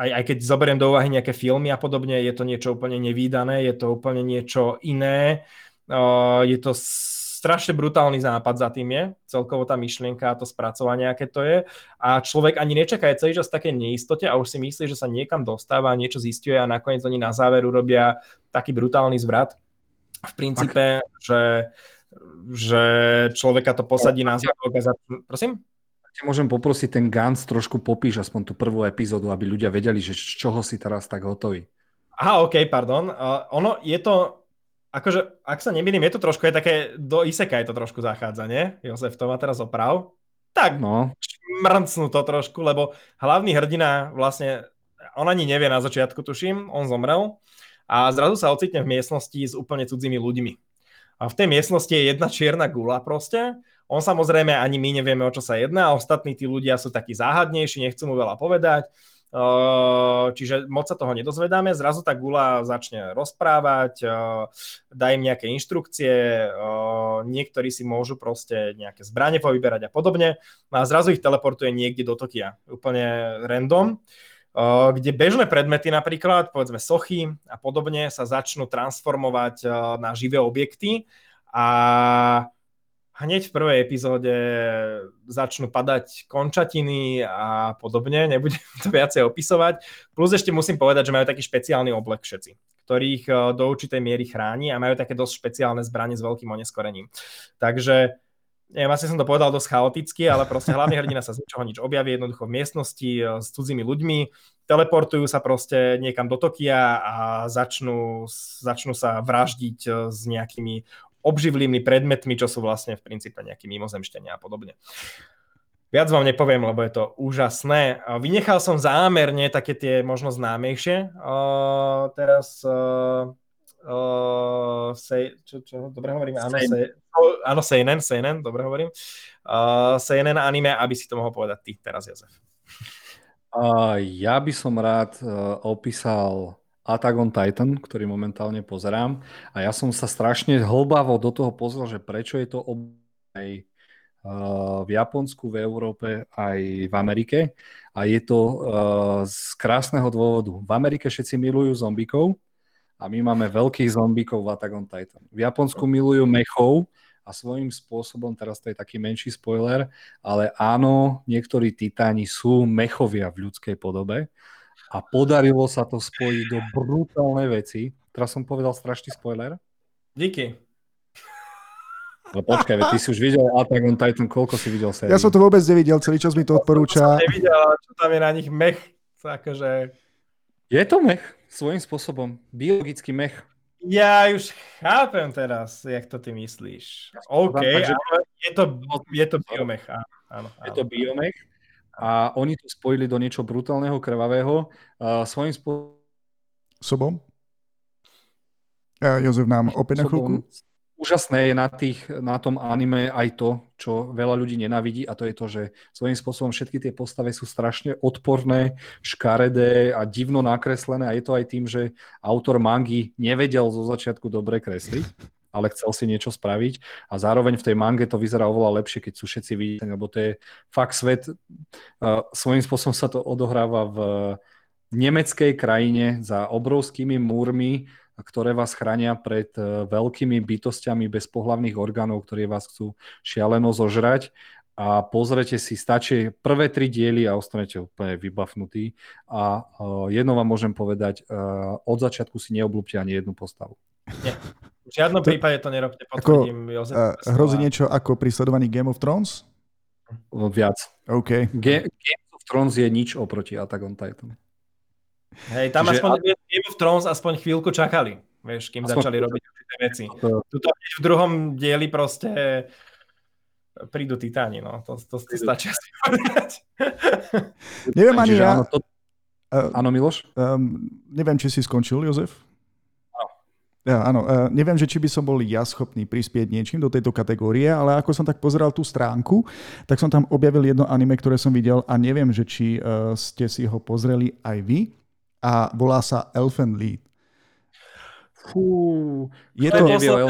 aj, aj keď zoberiem do úvahy nejaké filmy a podobne, je to niečo úplne nevýdané, je to úplne niečo iné. Uh, je to strašne brutálny západ za tým je, celkovo tá myšlienka a to spracovanie, aké to je. A človek ani nečaká, je celý čas také neistote a už si myslí, že sa niekam dostáva, niečo zistuje a nakoniec oni na záver urobia taký brutálny zvrat. V princípe, že, že človeka to posadí na zadok a. Prosím? Te môžem poprosiť ten Gans trošku popíš aspoň tú prvú epizódu, aby ľudia vedeli, že z čoho si teraz tak hotový. Aha, OK, pardon. Uh, ono je to akože, ak sa nemýlim, je to trošku, je také, do Iseka je to trošku zachádza, nie? Jozef, to má teraz oprav. Tak, no. mrncnú to trošku, lebo hlavný hrdina vlastne, on ani nevie na začiatku, tuším, on zomrel a zrazu sa ocitne v miestnosti s úplne cudzími ľuďmi. A v tej miestnosti je jedna čierna gula proste. On samozrejme ani my nevieme, o čo sa jedná, a ostatní tí ľudia sú takí záhadnejší, nechcú mu veľa povedať čiže moc sa toho nedozvedáme. Zrazu tá gula začne rozprávať, dá im nejaké inštrukcie, niektorí si môžu proste nejaké zbranie povyberať a podobne. No a zrazu ich teleportuje niekde do Tokia, úplne random kde bežné predmety napríklad, povedzme sochy a podobne sa začnú transformovať na živé objekty a hneď v prvej epizóde začnú padať končatiny a podobne, nebudem to viacej opisovať. Plus ešte musím povedať, že majú taký špeciálny oblek všetci, ktorých eh, do určitej miery chráni a majú také dosť špeciálne zbranie s veľkým oneskorením. Takže neviem, asi som to povedal dosť chaoticky, ale proste hlavný hrdina sa z ničoho nič objaví jednoducho v miestnosti eh, s cudzími ľuďmi, teleportujú sa proste niekam do Tokia a začnú, začnú sa vraždiť eh, s nejakými obživlými predmetmi, čo sú vlastne v princípe nejakí mimozemšťania a podobne. Viac vám nepoviem, lebo je to úžasné. Vynechal som zámerne také tie možno známejšie. Uh, teraz uh, uh, sej, čo, čo, dobre hovorím? Áno, sej, áno, Seinen, Seinen, dobre hovorím. Uh, Seinen anime, aby si to mohol povedať ty teraz, Jozef. Uh, ja by som rád uh, opísal Attack on Titan, ktorý momentálne pozerám. A ja som sa strašne hlbavo do toho pozrel, že prečo je to aj v Japonsku, v Európe, aj v Amerike. A je to z krásneho dôvodu. V Amerike všetci milujú zombikov a my máme veľkých zombikov v Attack on Titan. V Japonsku milujú mechov a svojím spôsobom, teraz to je taký menší spoiler, ale áno, niektorí titáni sú mechovia v ľudskej podobe a podarilo sa to spojiť do brutálnej veci. Teraz som povedal strašný spoiler. Díky. No počkaj, ty si už videl Attack on Titan, koľko si videl sérií? Ja som to vôbec nevidel, celý čas mi to odporúča. To som nevidel, čo tam je na nich mech. Takže... Je to mech, svojím spôsobom. Biologický mech. Ja už chápem teraz, jak to ty myslíš. OK, Takže... je to, je to biomech. Áno, áno. Je to biomech a oni to spojili do niečo brutálneho, krvavého. Uh, svojím spôsobom. Ja, Jozef nám opäť na chvíľku úžasné je na, tých, na tom anime aj to, čo veľa ľudí nenavidí a to je to, že svojím spôsobom všetky tie postavy sú strašne odporné, škaredé a divno nakreslené a je to aj tým, že autor mangy nevedel zo začiatku dobre kresliť, ale chcel si niečo spraviť a zároveň v tej mange to vyzerá oveľa lepšie, keď sú všetci vidieť, lebo to je fakt svet, svojím spôsobom sa to odohráva v nemeckej krajine za obrovskými múrmi, ktoré vás chránia pred e, veľkými bytostiami bez pohlavných orgánov, ktoré vás chcú šialeno zožrať a pozrite si, stačí prvé tri diely a ostanete úplne vybafnutí. A uh, jedno vám môžem povedať, uh, od začiatku si neoblúbte ani jednu postavu. Nie. V žiadnom to, prípade to nerobte, potvrdím Jozef. Uh, hrozí niečo ako pri sledovaní Game of Thrones? Viac. OK. Game, Game of Thrones je nič oproti Attack on Titan. Hej, tam Čiže aspoň a... Game of Thrones aspoň chvíľku čakali, vieš, kým aspoň... začali robiť určité veci. To... Tuto v druhom dieli proste prídu titáni, no. To, to, to stačí asi povedať. Neviem ani ja. Áno, to... uh, áno Miloš? Um, neviem, či si skončil, Jozef? Ja, áno, uh, neviem, že či by som bol ja schopný prispieť niečím do tejto kategórie, ale ako som tak pozeral tú stránku, tak som tam objavil jedno anime, ktoré som videl a neviem, že či uh, ste si ho pozreli aj vy a volá sa Elfen Lied. Fú, je to... Nevie,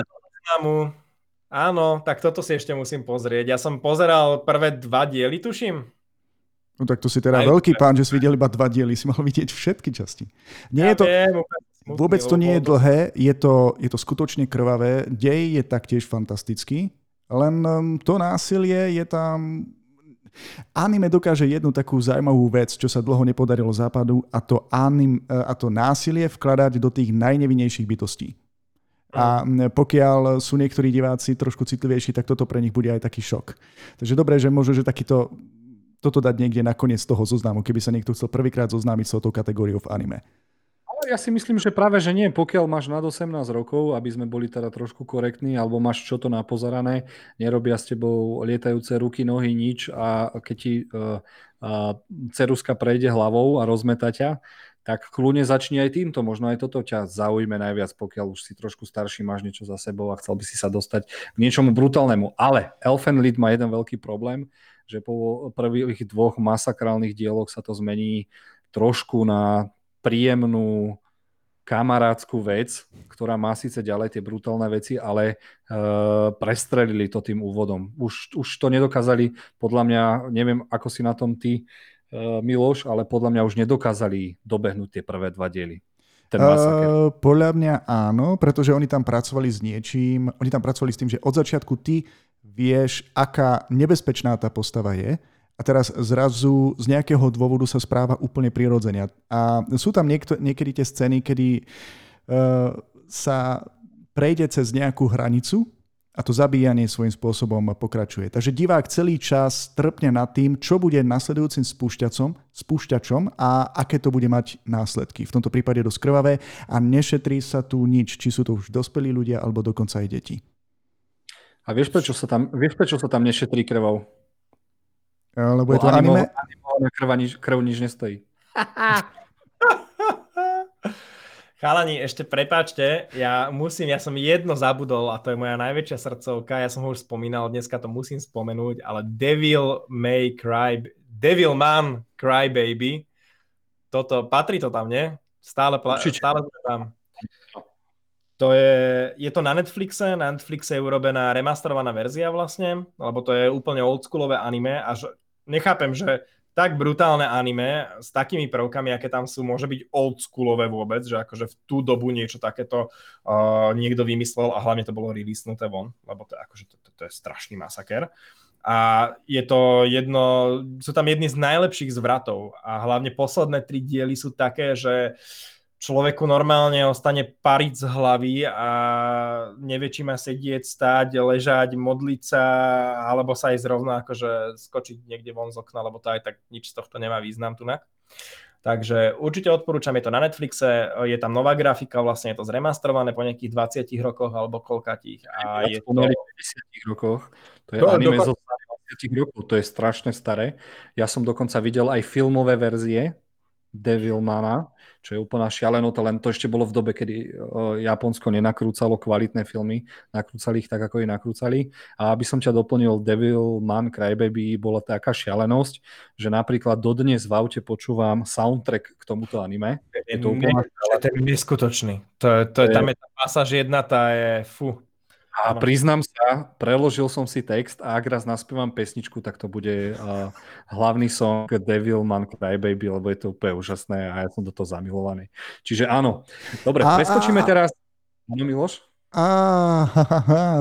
Áno, tak toto si ešte musím pozrieť. Ja som pozeral prvé dva diely, tuším. No tak to si teda Aj, veľký pán, že si videl iba dva diely, si mal vidieť všetky časti. Nie ja je to, viem, vôbec to nie je dlhé, je to, je to skutočne krvavé, dej je taktiež fantastický, len um, to násilie je tam Anime dokáže jednu takú zaujímavú vec, čo sa dlho nepodarilo západu, a to, anim, e, a to násilie vkladať do tých najnevinejších bytostí. A pokiaľ sú niektorí diváci trošku citlivejší, tak toto pre nich bude aj taký šok. Takže dobré, že môžu, že takýto, toto dať niekde na koniec toho zoznamu, keby sa niekto chcel prvýkrát zoznámiť s touto kategóriou v anime ja si myslím, že práve, že nie. Pokiaľ máš nad 18 rokov, aby sme boli teda trošku korektní, alebo máš čo to napozerané, nerobia s tebou lietajúce ruky, nohy, nič a keď ti uh, uh, ceruska prejde hlavou a rozmeta ťa, tak kľúne začni aj týmto. Možno aj toto ťa zaujme najviac, pokiaľ už si trošku starší, máš niečo za sebou a chcel by si sa dostať k niečomu brutálnemu. Ale Elfen Lied má jeden veľký problém, že po prvých dvoch masakrálnych dieloch sa to zmení trošku na príjemnú kamarádskú vec, ktorá má síce ďalej tie brutálne veci, ale uh, prestrelili to tým úvodom. Už, už to nedokázali, podľa mňa, neviem ako si na tom ty, uh, Miloš, ale podľa mňa už nedokázali dobehnúť tie prvé dva diely. Ten uh, podľa mňa áno, pretože oni tam pracovali s niečím, oni tam pracovali s tým, že od začiatku ty vieš, aká nebezpečná tá postava je a teraz zrazu z nejakého dôvodu sa správa úplne prirodzene. A sú tam niekto, niekedy tie scény, kedy uh, sa prejde cez nejakú hranicu a to zabíjanie svojím spôsobom pokračuje. Takže divák celý čas trpne nad tým, čo bude nasledujúcim spúšťacom, spúšťačom a aké to bude mať následky. V tomto prípade dosť krvavé a nešetrí sa tu nič, či sú to už dospelí ľudia alebo dokonca aj deti. A vieš, prečo sa tam, vieš, prečo sa tam nešetrí krvou? Lebo je to anime? Animovaná krv, nič, krv nič nestojí. Chalani, ešte prepáčte, ja musím, ja som jedno zabudol a to je moja najväčšia srdcovka, ja som ho už spomínal, dneska to musím spomenúť, ale Devil May Cry, Devil Man Cry Baby, toto, patrí to tam, nie? Stále, pla- stále to tam. To je, je to na Netflixe, na Netflixe je urobená remasterovaná verzia vlastne, lebo to je úplne oldschoolové anime a že, nechápem, že tak brutálne anime s takými prvkami, aké tam sú, môže byť oldschoolové vôbec, že akože v tú dobu niečo takéto uh, niekto vymyslel a hlavne to bolo releasnuté von, lebo to, akože to, to, to je strašný masaker. A je to jedno, sú tam jedny z najlepších zvratov a hlavne posledné tri diely sú také, že uh, človeku normálne ostane pariť z hlavy a nevie, či má sedieť, stáť, ležať, modliť sa, alebo sa aj zrovna akože skočiť niekde von z okna, lebo to aj tak nič z tohto nemá význam tu Takže určite odporúčam, je to na Netflixe, je tam nová grafika, vlastne je to zremastrované po nejakých 20 rokoch alebo koľkatých. A je to... 50 rokoch, to je to, anime zo 20 rokov, to je strašne staré. Ja som dokonca videl aj filmové verzie Devilmana, čo je úplná šialenosť, len to ešte bolo v dobe, kedy Japonsko nenakrúcalo kvalitné filmy, nakrúcali ich tak, ako ich nakrúcali. A aby som ťa doplnil, Devil Man Crybaby bola taká šialenosť, že napríklad dodnes v aute počúvam soundtrack k tomuto anime. Je to úplne... To je neskutočný. To, to, je, tam je tá pasáž jedna, tá je fú. A priznám sa, preložil som si text a ak raz naspievam pesničku, tak to bude uh, hlavný song Devil Man Crybaby, lebo je to úplne úžasné a ja som do toho zamilovaný. Čiže áno. Dobre, a, preskočíme a, teraz. Áno, Miloš? A,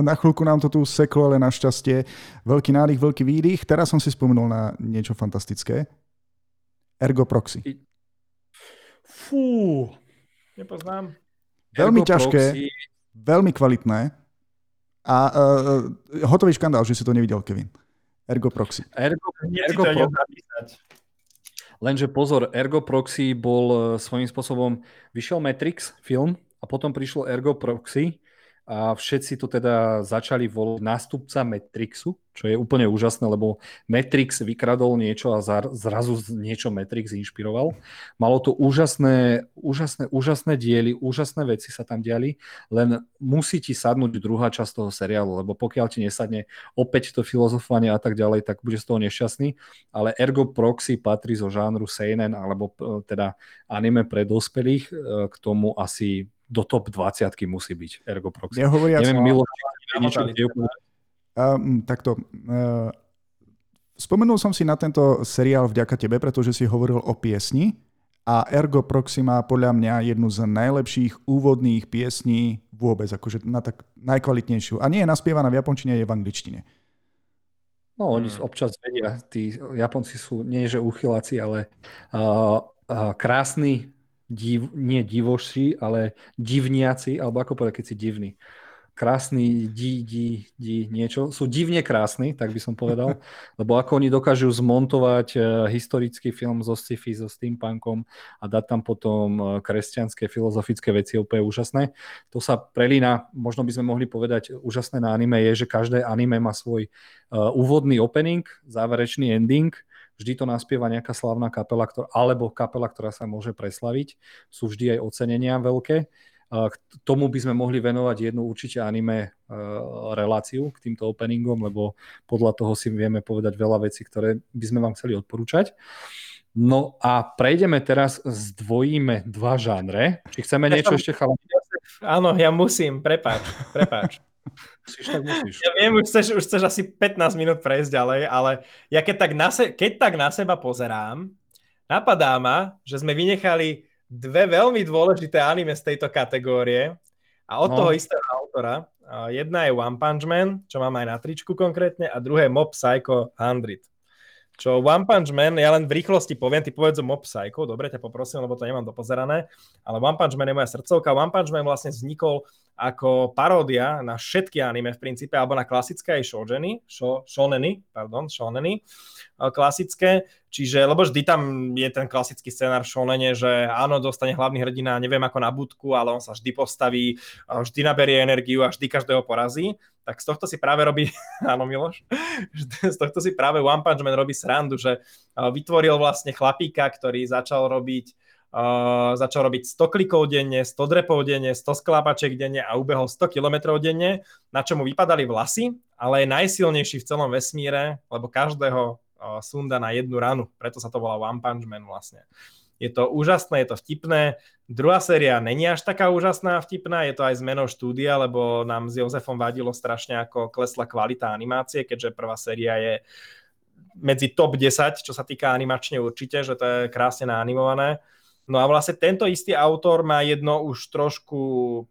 na chvíľku nám to tu seklo, ale našťastie. Veľký nádych, veľký výdych. Teraz som si spomenul na niečo fantastické. Ergo Proxy. Fú. Nepoznám. Veľmi Ergo ťažké, Proxy. veľmi kvalitné a uh, hotový škandál, že si to nevidel, Kevin. Ergo Proxy. Ergo, Ergo Proxy. Lenže pozor, Ergo Proxy bol svojím spôsobom, vyšiel Matrix film a potom prišlo Ergo Proxy a všetci tu teda začali voliť nástupca Matrixu, čo je úplne úžasné, lebo Matrix vykradol niečo a zrazu niečo Matrix inšpiroval. Malo to úžasné, úžasné, úžasné diely, úžasné veci sa tam diali, len musí ti sadnúť druhá časť toho seriálu, lebo pokiaľ ti nesadne opäť to filozofovanie a tak ďalej, tak bude z toho nešťastný, ale Ergo Proxy patrí zo žánru seinen, alebo e, teda anime pre dospelých, e, k tomu asi do top 20 musí byť Ergo Proxy. Nehovoriac Neviem, Milo, niečo, um, takto. Uh, spomenul som si na tento seriál vďaka tebe, pretože si hovoril o piesni a Ergo Proxy má podľa mňa jednu z najlepších úvodných piesní vôbec, akože na tak najkvalitnejšiu. A nie je naspievaná v japončine, je v angličtine. No, oni hmm. občas vedia, tí Japonci sú nie že uchyláci, ale uh, uh, krásny div, nie divoši, ale divniaci, alebo ako povedať, keď si divný. Krásny, di, di, di, niečo. Sú divne krásni, tak by som povedal, lebo ako oni dokážu zmontovať uh, historický film zo sci-fi, so steampunkom a dať tam potom uh, kresťanské, filozofické veci, úplne úžasné. To sa prelína, možno by sme mohli povedať, úžasné na anime je, že každé anime má svoj uh, úvodný opening, záverečný ending, vždy to naspieva nejaká slavná kapela, ktorá, alebo kapela, ktorá sa môže preslaviť. Sú vždy aj ocenenia veľké. K tomu by sme mohli venovať jednu určite anime e, reláciu k týmto openingom, lebo podľa toho si vieme povedať veľa vecí, ktoré by sme vám chceli odporúčať. No a prejdeme teraz, zdvojíme dva žánre. Či chceme niečo ešte chalať? Áno, ja musím, prepáč, prepáč. Musíš, tak musíš. Ja viem, už chceš, už chceš asi 15 minút prejsť ďalej, ale ja keď tak, na se, keď tak na seba pozerám, napadá ma, že sme vynechali dve veľmi dôležité anime z tejto kategórie a od no. toho istého autora. Jedna je One Punch Man, čo mám aj na tričku konkrétne, a druhé Mob Psycho 100. Čo One Punch Man, ja len v rýchlosti poviem, ty povedz Mob Psycho, dobre ťa poprosím, lebo to nemám dopozerané, ale One Punch Man je moja srdcovka. One Punch Man vlastne vznikol ako paródia na všetky anime v princípe, alebo na klasické aj shojeny, sho, shoneny, pardon, shoneny, klasické, čiže, lebo vždy tam je ten klasický scenár shonene, že áno, dostane hlavný hrdina, neviem ako na budku, ale on sa vždy postaví, vždy naberie energiu a vždy každého porazí, tak z tohto si práve robí, áno Miloš, z tohto si práve One Punch Man robí srandu, že vytvoril vlastne chlapíka, ktorý začal robiť Začal robiť 100 klikov denne, 100 drepov denne, 100 sklápaček denne a ubehol 100 km denne, na čo mu vypadali vlasy, ale je najsilnejší v celom vesmíre, lebo každého uh, sunda na jednu ranu, preto sa to volá One Punch Man vlastne. Je to úžasné, je to vtipné. Druhá séria není až taká úžasná a vtipná, je to aj zmenou štúdia, lebo nám s Jozefom vadilo strašne, ako klesla kvalita animácie, keďže prvá séria je medzi top 10, čo sa týka animačne určite, že to je krásne naanimované. No a vlastne tento istý autor má jedno už trošku,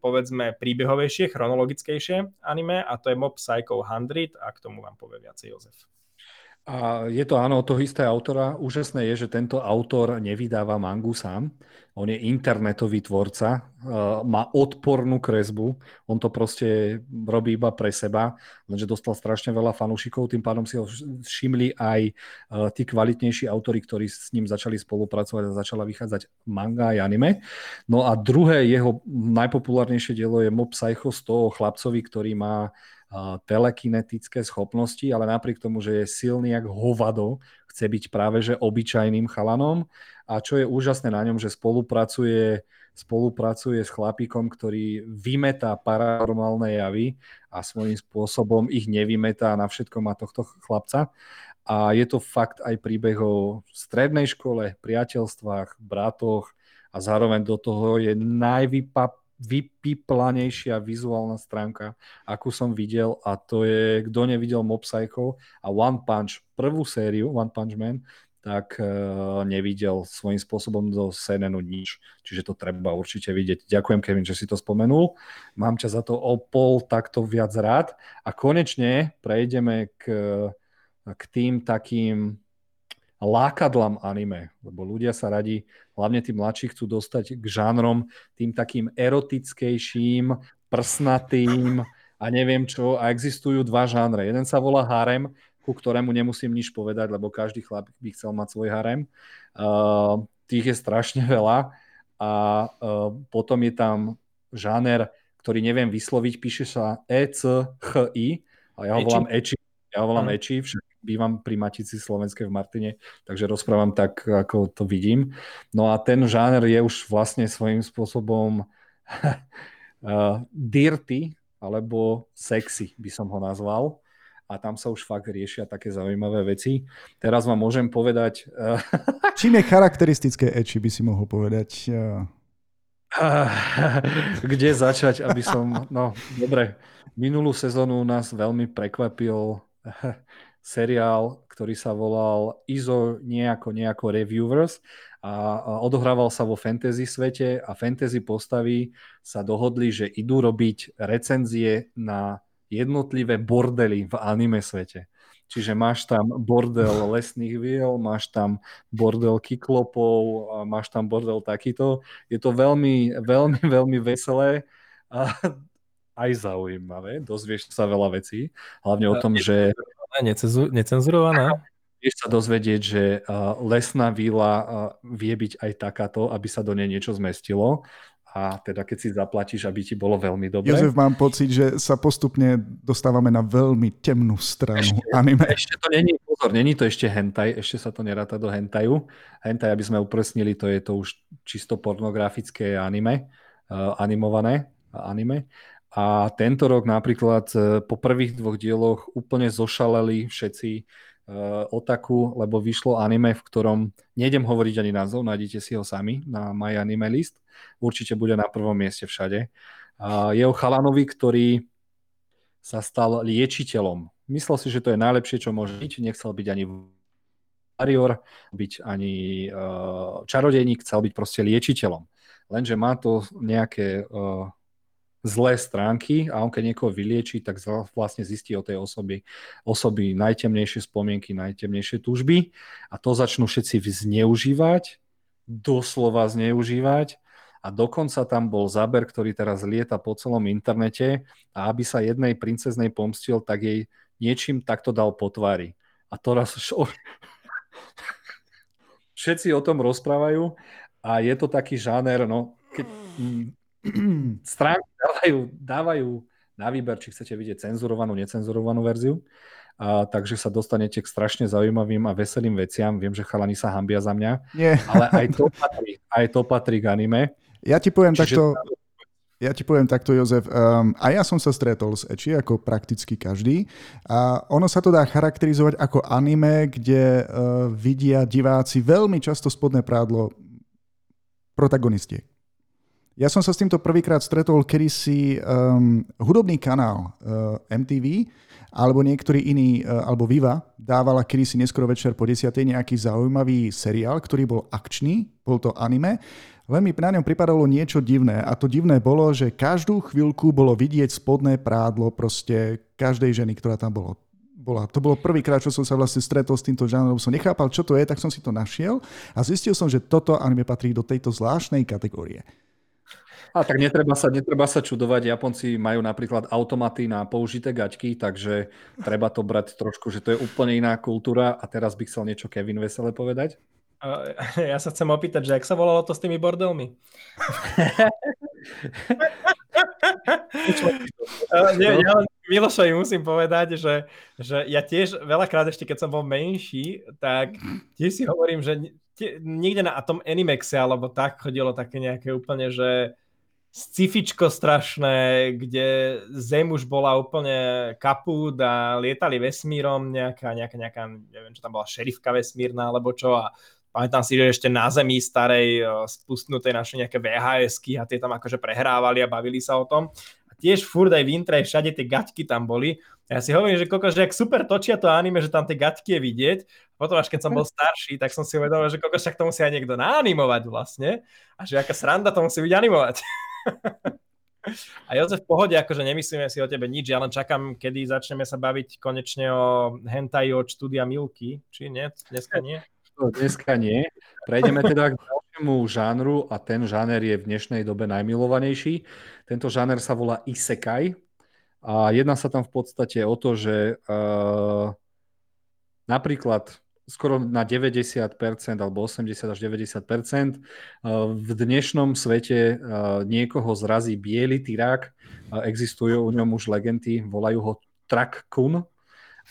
povedzme, príbehovejšie, chronologickejšie anime a to je Mob Psycho 100 a k tomu vám povie viacej Jozef. A je to áno, toho istého autora. Úžasné je, že tento autor nevydáva mangu sám. On je internetový tvorca, uh, má odpornú kresbu, on to proste robí iba pre seba, lenže dostal strašne veľa fanúšikov, tým pádom si ho všimli aj uh, tí kvalitnejší autory, ktorí s ním začali spolupracovať a začala vychádzať manga aj anime. No a druhé jeho najpopulárnejšie dielo je Mob Psycho z toho chlapcovi, ktorý má telekinetické schopnosti, ale napriek tomu, že je silný jak hovado, chce byť práve že obyčajným chalanom a čo je úžasné na ňom, že spolupracuje, spolupracuje s chlapíkom, ktorý vymetá paranormálne javy a svojím spôsobom ich nevymetá na všetko má tohto chlapca. A je to fakt aj príbeh o strednej škole, priateľstvách, bratoch a zároveň do toho je najvypap vypiplanejšia vizuálna stránka, akú som videl a to je, kto nevidel Mob Psycho a One Punch, prvú sériu One Punch Man, tak uh, nevidel svojím spôsobom do Senenu nič. Čiže to treba určite vidieť. Ďakujem, Kevin, že si to spomenul. Mám ťa za to o pol takto viac rád. A konečne prejdeme k, k tým takým lákadlám anime, lebo ľudia sa radi, hlavne tí mladší, chcú dostať k žánrom tým takým erotickejším, prsnatým a neviem čo. A existujú dva žánre. Jeden sa volá harem, ku ktorému nemusím nič povedať, lebo každý chlap by chcel mať svoj harem. Uh, tých je strašne veľa. A uh, potom je tam žáner, ktorý neviem vysloviť, píše sa E-C-H-I, a ja ho volám Eči. Ja volám Eči, však bývam pri Matici Slovenskej v Martine, takže rozprávam tak, ako to vidím. No a ten žáner je už vlastne svojím spôsobom uh, dirty, alebo sexy by som ho nazval. A tam sa už fakt riešia také zaujímavé veci. Teraz vám môžem povedať... Uh, Čím je charakteristické Eči, by si mohol povedať? Uh... Kde začať, aby som... No, dobre. Minulú sezónu nás veľmi prekvapil seriál, ktorý sa volal ISO nejako, nejako Reviewers a odohrával sa vo fantasy svete a fantasy postavy sa dohodli, že idú robiť recenzie na jednotlivé bordely v anime svete. Čiže máš tam bordel lesných viel, máš tam bordel kyklopov, máš tam bordel takýto. Je to veľmi, veľmi, veľmi veselé a aj zaujímavé. Dozvieš sa veľa vecí. Hlavne o tom, že necenzurovaná? Vieš sa dozvedieť, že lesná víla uh, vie byť aj takáto, aby sa do nej niečo zmestilo. A teda keď si zaplatíš, aby ti bolo veľmi dobre. Jozef, mám pocit, že sa postupne dostávame na veľmi temnú stranu ešte, anime. Ešte to není, pozor, není to ešte hentai, ešte sa to neráta do hentaju. Hentai, aby sme upresnili, to je to už čisto pornografické anime, uh, animované anime. A tento rok napríklad e, po prvých dvoch dieloch úplne zošaleli všetci uh, otaku, lebo vyšlo anime, v ktorom nejdem hovoriť ani názov, nájdete si ho sami na My Anime List. Určite bude na prvom mieste všade. Je o chalanovi, ktorý sa stal liečiteľom. Myslel si, že to je najlepšie, čo môže byť. Nechcel byť ani warrior, byť ani uh, čarodejník, chcel byť proste liečiteľom. Lenže má to nejaké zlé stránky a on keď niekoho vylieči, tak vlastne zistí o tej osoby, osoby najtemnejšie spomienky, najtemnejšie túžby a to začnú všetci zneužívať, doslova zneužívať a dokonca tam bol záber, ktorý teraz lieta po celom internete a aby sa jednej princeznej pomstil, tak jej niečím takto dal po tvári. A to raz šo... všetci o tom rozprávajú a je to taký žáner, no, keď stránky dávajú, dávajú na výber, či chcete vidieť cenzurovanú, necenzurovanú verziu. A, takže sa dostanete k strašne zaujímavým a veselým veciam. Viem, že chalani sa hambia za mňa, Nie. ale aj to patrí, aj to patrí k anime. Ja ti poviem Čiže takto, ja ti poviem takto, Jozef, um, a ja som sa stretol s Eči ako prakticky každý a ono sa to dá charakterizovať ako anime, kde uh, vidia diváci veľmi často spodné prádlo protagonistiek. Ja som sa s týmto prvýkrát stretol kedysi um, hudobný kanál uh, MTV alebo niektorý iný, uh, alebo Viva dávala kedysi neskoro večer po 10. nejaký zaujímavý seriál, ktorý bol akčný, bol to anime. Len mi na ňom pripadalo niečo divné a to divné bolo, že každú chvíľku bolo vidieť spodné prádlo proste každej ženy, ktorá tam bolo bola. To bolo prvýkrát, čo som sa vlastne stretol s týmto žánrom, som nechápal, čo to je, tak som si to našiel a zistil som, že toto anime patrí do tejto zvláštnej kategórie. A tak netreba sa, netreba sa čudovať, Japonci majú napríklad automaty na použité gaťky, takže treba to brať trošku, že to je úplne iná kultúra a teraz by chcel niečo Kevin Vesele povedať. Ja sa chcem opýtať, že ak sa volalo to s tými bordelmi? Nie, ja Milošovi musím povedať, že, že ja tiež veľakrát ešte, keď som bol menší, tak tiež si hovorím, že niekde na tom Animexe alebo tak chodilo také nejaké úplne, že scifičko strašné, kde Zem už bola úplne kapút a lietali vesmírom, nejaká, nejaká, nejaká, neviem, čo tam bola, šerifka vesmírna alebo čo a pamätám si, že ešte na Zemi starej spustnutej našli nejaké VHSky a tie tam akože prehrávali a bavili sa o tom. A tiež furt aj v intre, všade tie gaťky tam boli. A ja si hovorím, že koko, že ak super točia to anime, že tam tie gaťky je vidieť. Potom až keď som bol starší, tak som si uvedomil, že koko, však to musí aj niekto naanimovať vlastne. A že aká sranda to musí byť animovať. A Jozef, v pohode, akože nemyslíme si o tebe nič, ja len čakám, kedy začneme sa baviť konečne o hentai od štúdia Milky, či nie? Dneska nie? Dneska nie. Prejdeme teda k ďalšiemu žánru a ten žáner je v dnešnej dobe najmilovanejší. Tento žáner sa volá Isekai a jedná sa tam v podstate o to, že uh, napríklad skoro na 90% alebo 80 až 90%. V dnešnom svete niekoho zrazí biely tyrák, existujú o ňom už legendy, volajú ho Trak Kun.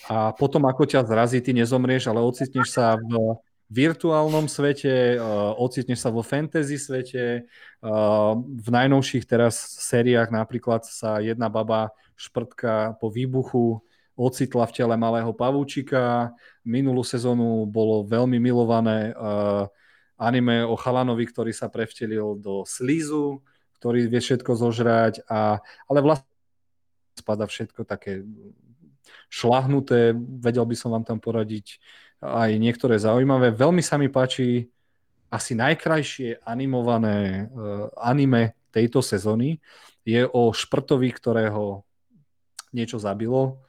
A potom ako ťa zrazí, ty nezomrieš, ale ocitneš sa v virtuálnom svete, ocitneš sa vo fantasy svete. V najnovších teraz sériách napríklad sa jedna baba šprtka po výbuchu ocitla v tele malého pavúčika. Minulú sezónu bolo veľmi milované uh, anime o chalanovi, ktorý sa prevtelil do slízu, ktorý vie všetko zožrať, a, ale vlastne spada všetko také šlahnuté. Vedel by som vám tam poradiť aj niektoré zaujímavé. Veľmi sa mi páči asi najkrajšie animované uh, anime tejto sezóny. Je o šprtovi, ktorého niečo zabilo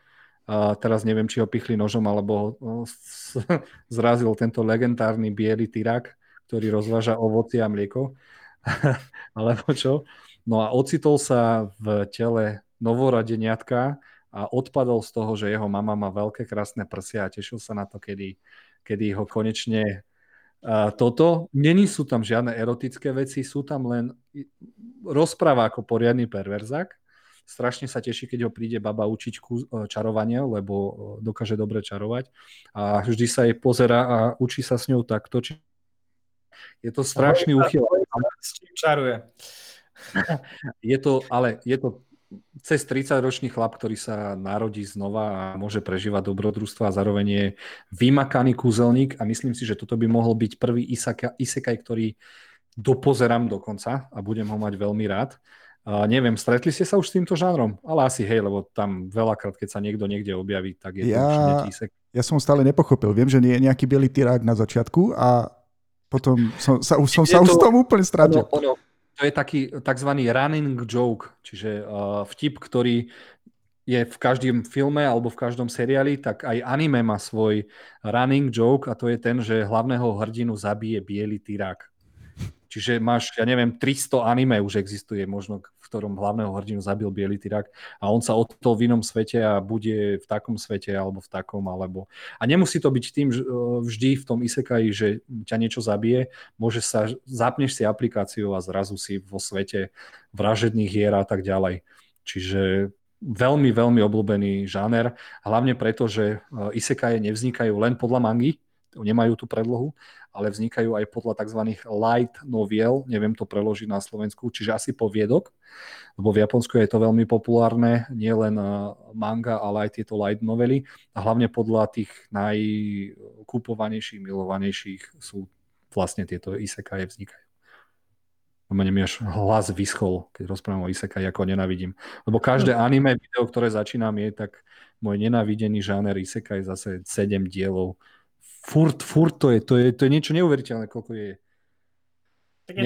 a teraz neviem, či ho pichli nožom, alebo no, zrazil tento legendárny biely tyrak, ktorý rozváža ovoci a mlieko. alebo čo. No a ocitol sa v tele novoradeniatka a odpadol z toho, že jeho mama má veľké krásne prsia a tešil sa na to, kedy, kedy ho konečne uh, toto. Není sú tam žiadne erotické veci, sú tam len rozpráva ako poriadny perverzák strašne sa teší, keď ho príde baba učiť e, čarovania, lebo e, dokáže dobre čarovať a vždy sa jej pozera a učí sa s ňou takto. Či... Je to strašný uchyl. S čím čaruje? Je to, ale je to cez 30-ročný chlap, ktorý sa narodí znova a môže prežívať dobrodružstvo a zároveň je vymakaný kúzelník a myslím si, že toto by mohol byť prvý isekaj, ktorý dopozerám dokonca a budem ho mať veľmi rád. Neviem, stretli ste sa už s týmto žánrom? Ale asi hej, lebo tam veľakrát, keď sa niekto niekde objaví, tak je ja, to tísek. Ja som stále nepochopil. Viem, že nie je nejaký biely tyrák na začiatku a potom som sa, už, som sa to, už tom úplne stratil. Ono, ono, to je taký tzv. running joke, čiže uh, vtip, ktorý je v každom filme alebo v každom seriáli, tak aj anime má svoj running joke a to je ten, že hlavného hrdinu zabije biely tyrák. Čiže máš, ja neviem, 300 anime už existuje možno, ktorom hlavného hrdinu zabil biely tyrak a on sa odtol v inom svete a bude v takom svete alebo v takom, alebo... A nemusí to byť tým vždy v tom isekaji, že ťa niečo zabije, môže sa, zapneš si aplikáciu a zrazu si vo svete vražedných hier a tak ďalej. Čiže veľmi, veľmi obľúbený žáner, hlavne preto, že isekaje nevznikajú len podľa mangy, nemajú tú predlohu, ale vznikajú aj podľa tzv. light noviel, neviem to preložiť na Slovensku, čiže asi poviedok, lebo v Japonsku je to veľmi populárne, nie len manga, ale aj tieto light novely a hlavne podľa tých najkupovanejších, milovanejších sú vlastne tieto isekaje vznikajú. Mne mi až hlas vyschol, keď rozprávam o isekai, ako nenavidím. Lebo každé anime video, ktoré začínam, je tak môj nenávidený žáner isekai zase 7 dielov furt, furt to je, to je, to je niečo neuveriteľné, koľko je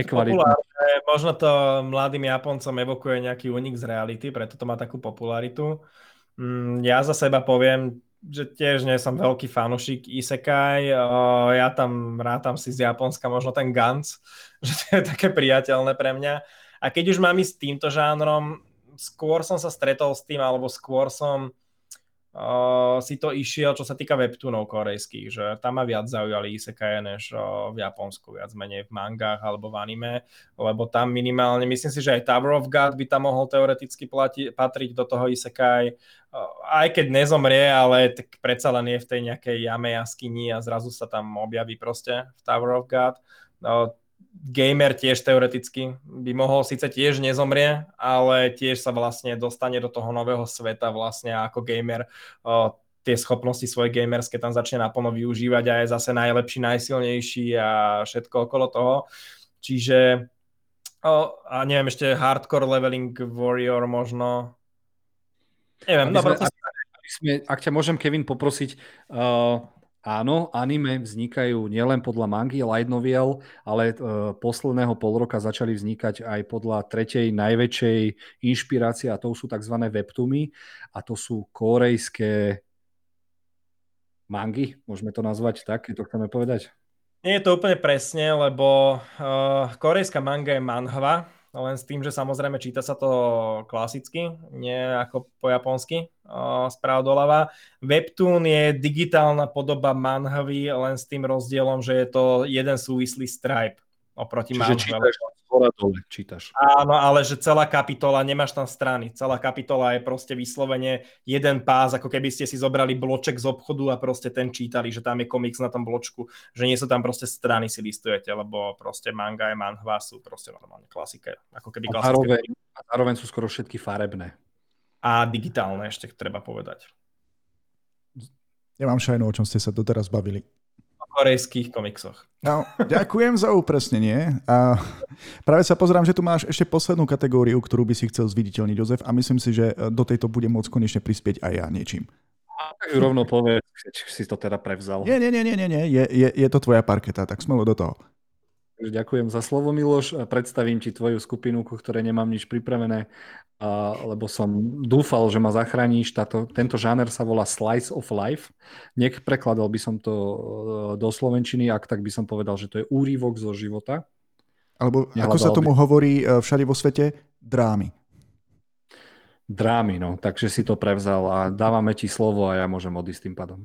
populárne, možno to mladým Japoncom evokuje nejaký unik z reality, preto to má takú popularitu. Mm, ja za seba poviem, že tiež nie som veľký fanušik Isekai, ja tam rátam si z Japonska možno ten Gans, že to je také priateľné pre mňa. A keď už mám ísť týmto žánrom, skôr som sa stretol s tým, alebo skôr som uh, si to išiel, čo sa týka webtoonov korejských, že tam ma viac zaujali isekai než uh, v Japonsku, viac menej v mangách alebo v anime, lebo tam minimálne, myslím si, že aj Tower of God by tam mohol teoreticky plati, patriť do toho isekai, uh, aj keď nezomrie, ale tak predsa len je v tej nejakej jame jaskyni a zrazu sa tam objaví proste v Tower of God. Uh, gamer tiež teoreticky by mohol síce tiež nezomrie, ale tiež sa vlastne dostane do toho nového sveta vlastne ako gamer o, tie schopnosti svoje gamerské tam začne naplno využívať a je zase najlepší, najsilnejší a všetko okolo toho. Čiže o, a neviem, ešte hardcore leveling warrior možno. Neviem, no sme, aby sme, ak ťa môžem, Kevin, poprosiť, uh, Áno, anime vznikajú nielen podľa mangy, light novel, ale e, posledného pol roka začali vznikať aj podľa tretej najväčšej inšpirácie a to sú tzv. webtumy a to sú korejské mangy, môžeme to nazvať tak, keď to chceme povedať? Nie je to úplne presne, lebo uh, korejská manga je manhva, len s tým, že samozrejme číta sa to klasicky, nie ako po japonsky, správ doľava. Webtoon je digitálna podoba manhavy, len s tým rozdielom, že je to jeden súvislý stripe oproti Čiže čítaš hora dole, čítaš. Áno, ale že celá kapitola, nemáš tam strany. Celá kapitola je proste vyslovene jeden pás, ako keby ste si zobrali bloček z obchodu a proste ten čítali, že tam je komiks na tom bločku, že nie sú tam proste strany si listujete, lebo proste manga je manhva sú proste normálne klasika. Ako keby a zároveň, a zároveň sú skoro všetky farebné. A digitálne ešte treba povedať. Ja mám šajnu, o čom ste sa doteraz bavili korejských komiksoch. No, ďakujem za upresnenie. A práve sa pozerám, že tu máš ešte poslednú kategóriu, ktorú by si chcel zviditeľniť, Jozef, a myslím si, že do tejto bude môcť konečne prispieť aj ja niečím. Tak rovno povedz, keď si to teda prevzal. Nie, nie, nie, nie, nie, je, je, je to tvoja parketa, tak smelo do toho. Ďakujem za slovo, Miloš. Predstavím ti tvoju skupinu, ku ktorej nemám nič pripravené, lebo som dúfal, že ma zachrániš. Táto, tento žáner sa volá Slice of Life. Nech prekladal by som to e, do Slovenčiny, ak tak by som povedal, že to je úrivok zo života. Alebo ako sa tomu by... hovorí e, všade vo svete, drámy drámy, no, takže si to prevzal a dávame ti slovo a ja môžem odísť tým pádom.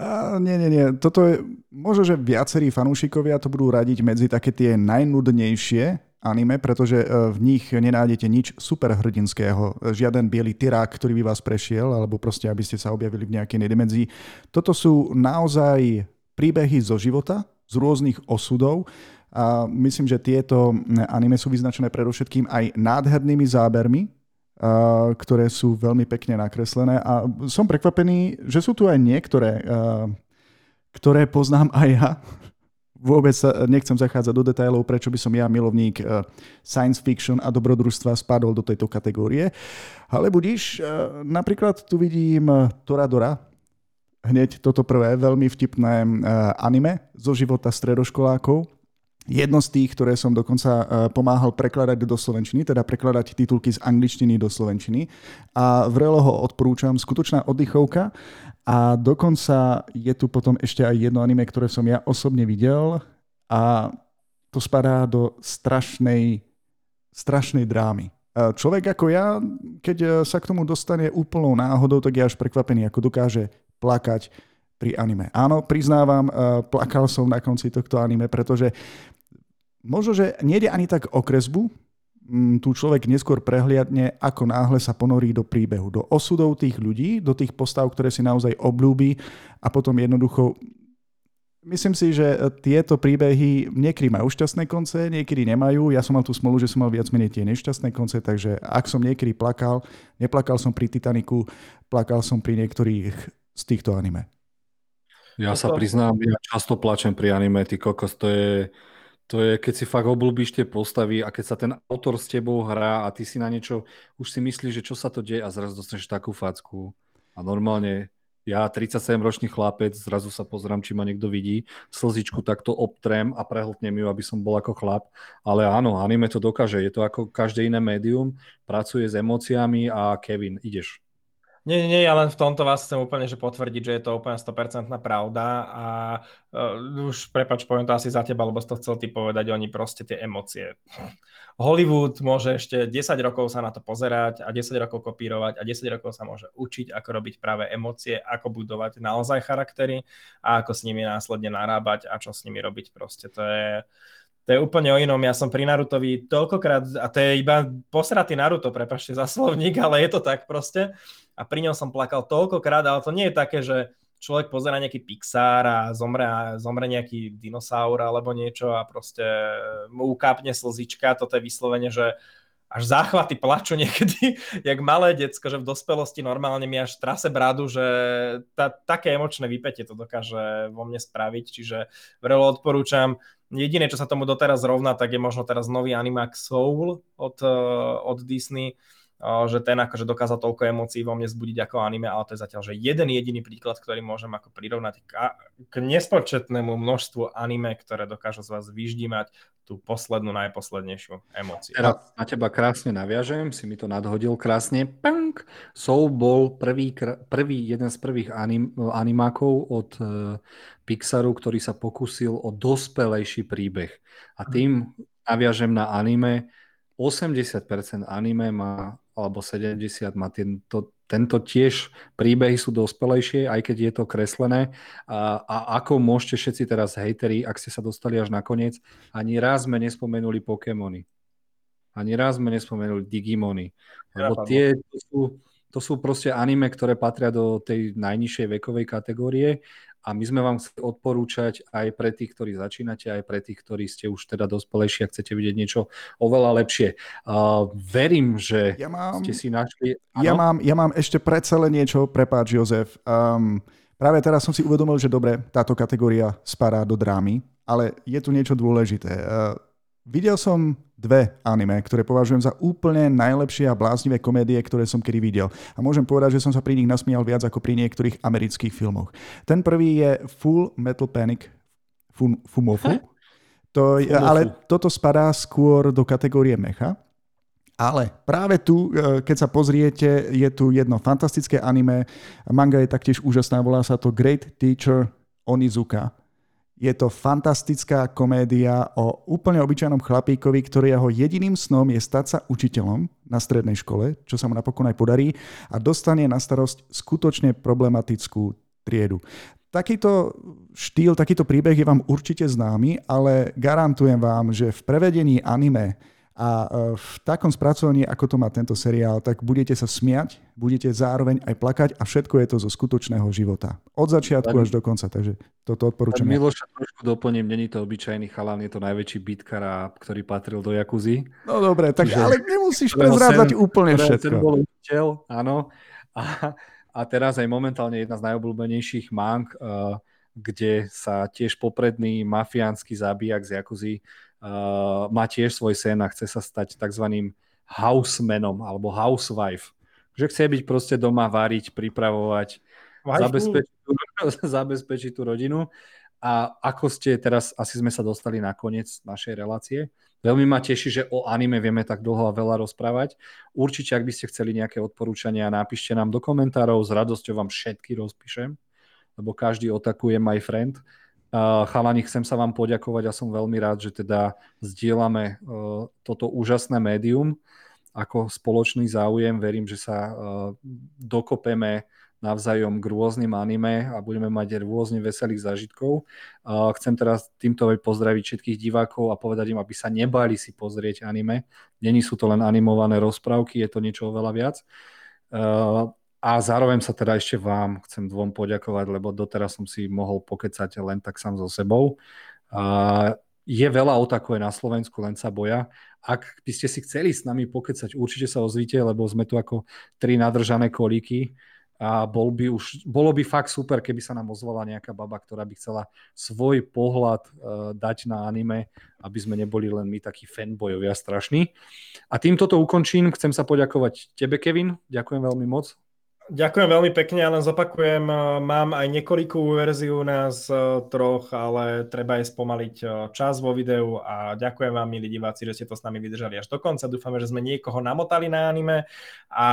A, nie, nie, nie. Toto je, možno, že viacerí fanúšikovia to budú radiť medzi také tie najnudnejšie anime, pretože e, v nich nenájdete nič superhrdinského. Žiaden biely tyrák, ktorý by vás prešiel, alebo proste, aby ste sa objavili v nejakej dimenzii. Toto sú naozaj príbehy zo života, z rôznych osudov, a myslím, že tieto anime sú vyznačené predovšetkým aj nádhernými zábermi, ktoré sú veľmi pekne nakreslené a som prekvapený, že sú tu aj niektoré, ktoré poznám aj ja. Vôbec nechcem zachádzať do detailov, prečo by som ja, milovník science fiction a dobrodružstva, spadol do tejto kategórie. Ale budíš, napríklad tu vidím Toradora, hneď toto prvé veľmi vtipné anime zo života stredoškolákov, Jedno z tých, ktoré som dokonca e, pomáhal prekladať do slovenčiny, teda prekladať titulky z angličtiny do slovenčiny. A vrelo ho odporúčam, skutočná oddychovka. A dokonca je tu potom ešte aj jedno anime, ktoré som ja osobne videl. A to spadá do strašnej, strašnej drámy. Človek ako ja, keď sa k tomu dostane úplnou náhodou, tak je až prekvapený, ako dokáže plakať pri anime. Áno, priznávam, plakal som na konci tohto anime, pretože možno, že nejde ani tak o kresbu, Mm, tu človek neskôr prehliadne, ako náhle sa ponorí do príbehu, do osudov tých ľudí, do tých postav, ktoré si naozaj obľúbi a potom jednoducho Myslím si, že tieto príbehy niekedy majú šťastné konce, niekedy nemajú. Ja som mal tú smolu, že som mal viac menej tie nešťastné konce, takže ak som niekedy plakal, neplakal som pri Titaniku, plakal som pri niektorých z týchto anime. Ja sa priznám, ja často plačem pri anime, ty kokos, to je, to je, keď si fakt obľúbíš tie postavy a keď sa ten autor s tebou hrá a ty si na niečo, už si myslíš, že čo sa to deje a zrazu dostaneš takú facku. A normálne ja, 37-ročný chlapec, zrazu sa pozrám, či ma niekto vidí, slzičku takto obtrem a prehltnem ju, aby som bol ako chlap. Ale áno, anime to dokáže. Je to ako každé iné médium, pracuje s emóciami a Kevin, ideš. Nie, nie, ja len v tomto vás chcem úplne že potvrdiť, že je to úplne 100% pravda a uh, už prepač, poviem to asi za teba, lebo to chcel ty povedať, oni proste tie emócie. Hollywood môže ešte 10 rokov sa na to pozerať a 10 rokov kopírovať a 10 rokov sa môže učiť, ako robiť práve emócie, ako budovať naozaj charaktery a ako s nimi následne narábať a čo s nimi robiť proste. To je, to je úplne o inom. Ja som pri Narutovi toľkokrát, a to je iba posratý Naruto, prepašte za slovník, ale je to tak proste. A pri ňom som plakal toľkokrát, ale to nie je také, že človek pozera nejaký Pixar a zomre, zomre nejaký dinosaur alebo niečo a proste mu ukápne slzička. Toto je vyslovene, že až záchvaty plaču niekedy, jak malé decko, že v dospelosti normálne mi až trase bradu, že tá, také emočné vypetie to dokáže vo mne spraviť, čiže vrelo odporúčam. Jediné, čo sa tomu doteraz rovná, tak je možno teraz nový Animax Soul od, od Disney, že ten akože dokázal toľko emócií vo mne zbudiť ako anime, ale to je zatiaľ že jeden jediný príklad, ktorý môžem ako prirovnať k, k nespočetnému množstvu anime, ktoré dokážu z vás vyždímať tú poslednú, najposlednejšiu emóciu. Teraz na teba krásne naviažem, si mi to nadhodil krásne. Punk! Soul bol prvý, prvý jeden z prvých anim, animákov od uh, Pixaru, ktorý sa pokusil o dospelejší príbeh. A tým naviažem na anime, 80% anime má alebo 70 má tento, tento tiež príbehy sú dospelejšie, aj keď je to kreslené. A, a ako môžete všetci teraz hejteri, ak ste sa dostali až na koniec, ani raz sme nespomenuli Pokémony. Ani raz sme nespomenuli Digimony. Lebo tie to sú, to sú proste anime, ktoré patria do tej najnižšej vekovej kategórie a my sme vám chceli odporúčať aj pre tých, ktorí začínate, aj pre tých, ktorí ste už teda dospelejší a chcete vidieť niečo oveľa lepšie. Uh, verím, že ja mám, ste si našli... Ja mám, ja mám ešte predsa len niečo, prepáč Jozef. Um, práve teraz som si uvedomil, že dobre, táto kategória spadá do drámy, ale je tu niečo dôležité. Uh, Videl som dve anime, ktoré považujem za úplne najlepšie a bláznivé komédie, ktoré som kedy videl. A môžem povedať, že som sa pri nich nasmial viac ako pri niektorých amerických filmoch. Ten prvý je Full Metal Panic Fum, Fumofu. To je, ale toto spadá skôr do kategórie mecha. Ale práve tu, e, keď sa pozriete, je tu jedno fantastické anime. Manga je taktiež úžasná, volá sa to Great Teacher Onizuka. Je to fantastická komédia o úplne obyčajnom chlapíkovi, ktorého jediným snom je stať sa učiteľom na strednej škole, čo sa mu napokon aj podarí, a dostane na starosť skutočne problematickú triedu. Takýto štýl, takýto príbeh je vám určite známy, ale garantujem vám, že v prevedení anime a e, v takom spracovaní, ako to má tento seriál, tak budete sa smiať, budete zároveň aj plakať a všetko je to zo skutočného života. Od začiatku až do konca, takže toto odporúčam. Miloša trošku doplním, není to obyčajný chalán, je to najväčší bitkar, ktorý patril do Jakuzy. No dobre, tak, ale nemusíš prezrádzať úplne všetko. Ten bol učiteľ, áno. A, a teraz aj momentálne jedna z najobľúbenejších mang, uh, kde sa tiež popredný mafiánsky zabijak z Jakuzy uh, má tiež svoj sen a chce sa stať tzv. housemanom alebo housewife. Že chce byť proste doma variť, pripravovať, zabezpečiť tú, zabezpečiť tú rodinu. A ako ste teraz, asi sme sa dostali na koniec našej relácie. Veľmi ma teší, že o anime vieme tak dlho a veľa rozprávať. Určite, ak by ste chceli nejaké odporúčania, napíšte nám do komentárov, s radosťou vám všetky rozpíšem, lebo každý otakuje my friend Chalani, chcem sa vám poďakovať a som veľmi rád, že teda zdieľame toto úžasné médium ako spoločný záujem. Verím, že sa dokopeme navzájom k rôznym anime a budeme mať rôzne veselých zážitkov. Chcem teraz týmto pozdraviť všetkých divákov a povedať im, aby sa nebali si pozrieť anime. Není sú to len animované rozprávky, je to niečo oveľa viac. A zároveň sa teda ešte vám chcem dvom poďakovať, lebo doteraz som si mohol pokecať len tak sám so sebou. Je veľa otakov na Slovensku, len sa boja. Ak by ste si chceli s nami pokecať, určite sa ozvite, lebo sme tu ako tri nadržané kolíky a bol by už, bolo by fakt super, keby sa nám ozvala nejaká baba, ktorá by chcela svoj pohľad uh, dať na anime, aby sme neboli len my takí fanbojovia strašní. A týmto to ukončím. Chcem sa poďakovať tebe, Kevin. Ďakujem veľmi moc. Ďakujem veľmi pekne, ja len zopakujem, e, mám aj niekoľkú verziu nás e, troch, ale treba aj spomaliť e, čas vo videu a ďakujem vám, milí diváci, že ste to s nami vydržali až do konca. Dúfame, že sme niekoho namotali na anime a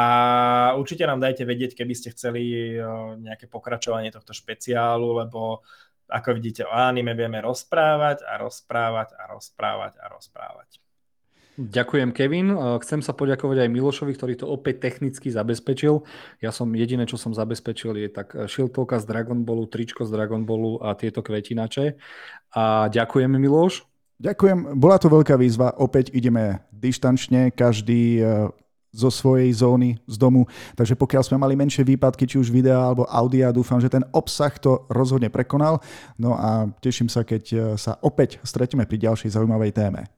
určite nám dajte vedieť, keby ste chceli nejaké pokračovanie tohto špeciálu, lebo ako vidíte, o anime vieme rozprávať a rozprávať a rozprávať a rozprávať. Ďakujem, Kevin. Chcem sa poďakovať aj Milošovi, ktorý to opäť technicky zabezpečil. Ja som jediné, čo som zabezpečil, je tak šiltovka z Dragon Ballu, tričko z Dragon Ballu a tieto kvetinače. A ďakujem, Miloš. Ďakujem, bola to veľká výzva. Opäť ideme dištančne, každý e, zo svojej zóny, z domu. Takže pokiaľ sme mali menšie výpadky, či už videa alebo audia, dúfam, že ten obsah to rozhodne prekonal. No a teším sa, keď e, sa opäť stretneme pri ďalšej zaujímavej téme.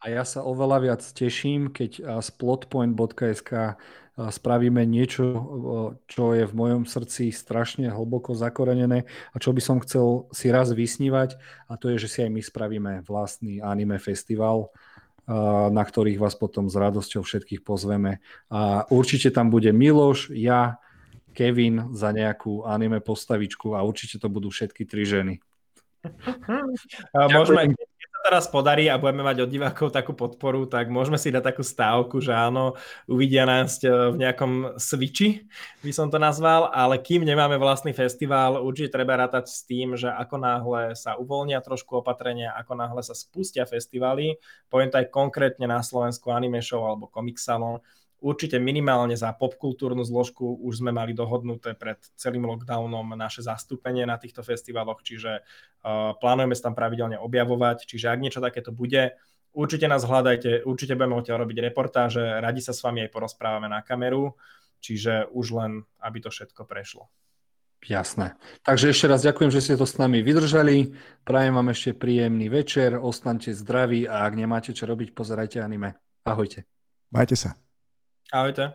A ja sa oveľa viac teším, keď z plotpoint.sk spravíme niečo, čo je v mojom srdci strašne hlboko zakorenené a čo by som chcel si raz vysnívať a to je, že si aj my spravíme vlastný anime festival, na ktorých vás potom s radosťou všetkých pozveme. A určite tam bude Miloš, ja, Kevin za nejakú anime postavičku a určite to budú všetky tri ženy. Môžeme, teraz podarí a budeme mať od divákov takú podporu, tak môžeme si dať takú stávku, že áno, uvidia nás e, v nejakom switchi, by som to nazval, ale kým nemáme vlastný festival, určite treba rátať s tým, že ako náhle sa uvoľnia trošku opatrenia, ako náhle sa spustia festivaly, poviem to aj konkrétne na Slovensku Anime Show alebo Comic Salon, Určite minimálne za popkultúrnu zložku už sme mali dohodnuté pred celým lockdownom naše zastúpenie na týchto festivaloch, čiže uh, plánujeme sa tam pravidelne objavovať, čiže ak niečo takéto bude, určite nás hľadajte, určite budeme odtiaľ robiť reportáže, radi sa s vami aj porozprávame na kameru, čiže už len, aby to všetko prešlo. Jasné. Takže ešte raz ďakujem, že ste to s nami vydržali. Prajem vám ešte príjemný večer, ostaňte zdraví a ak nemáte čo robiť, pozerajte anime. Ahojte. Majte sa. Ahojte.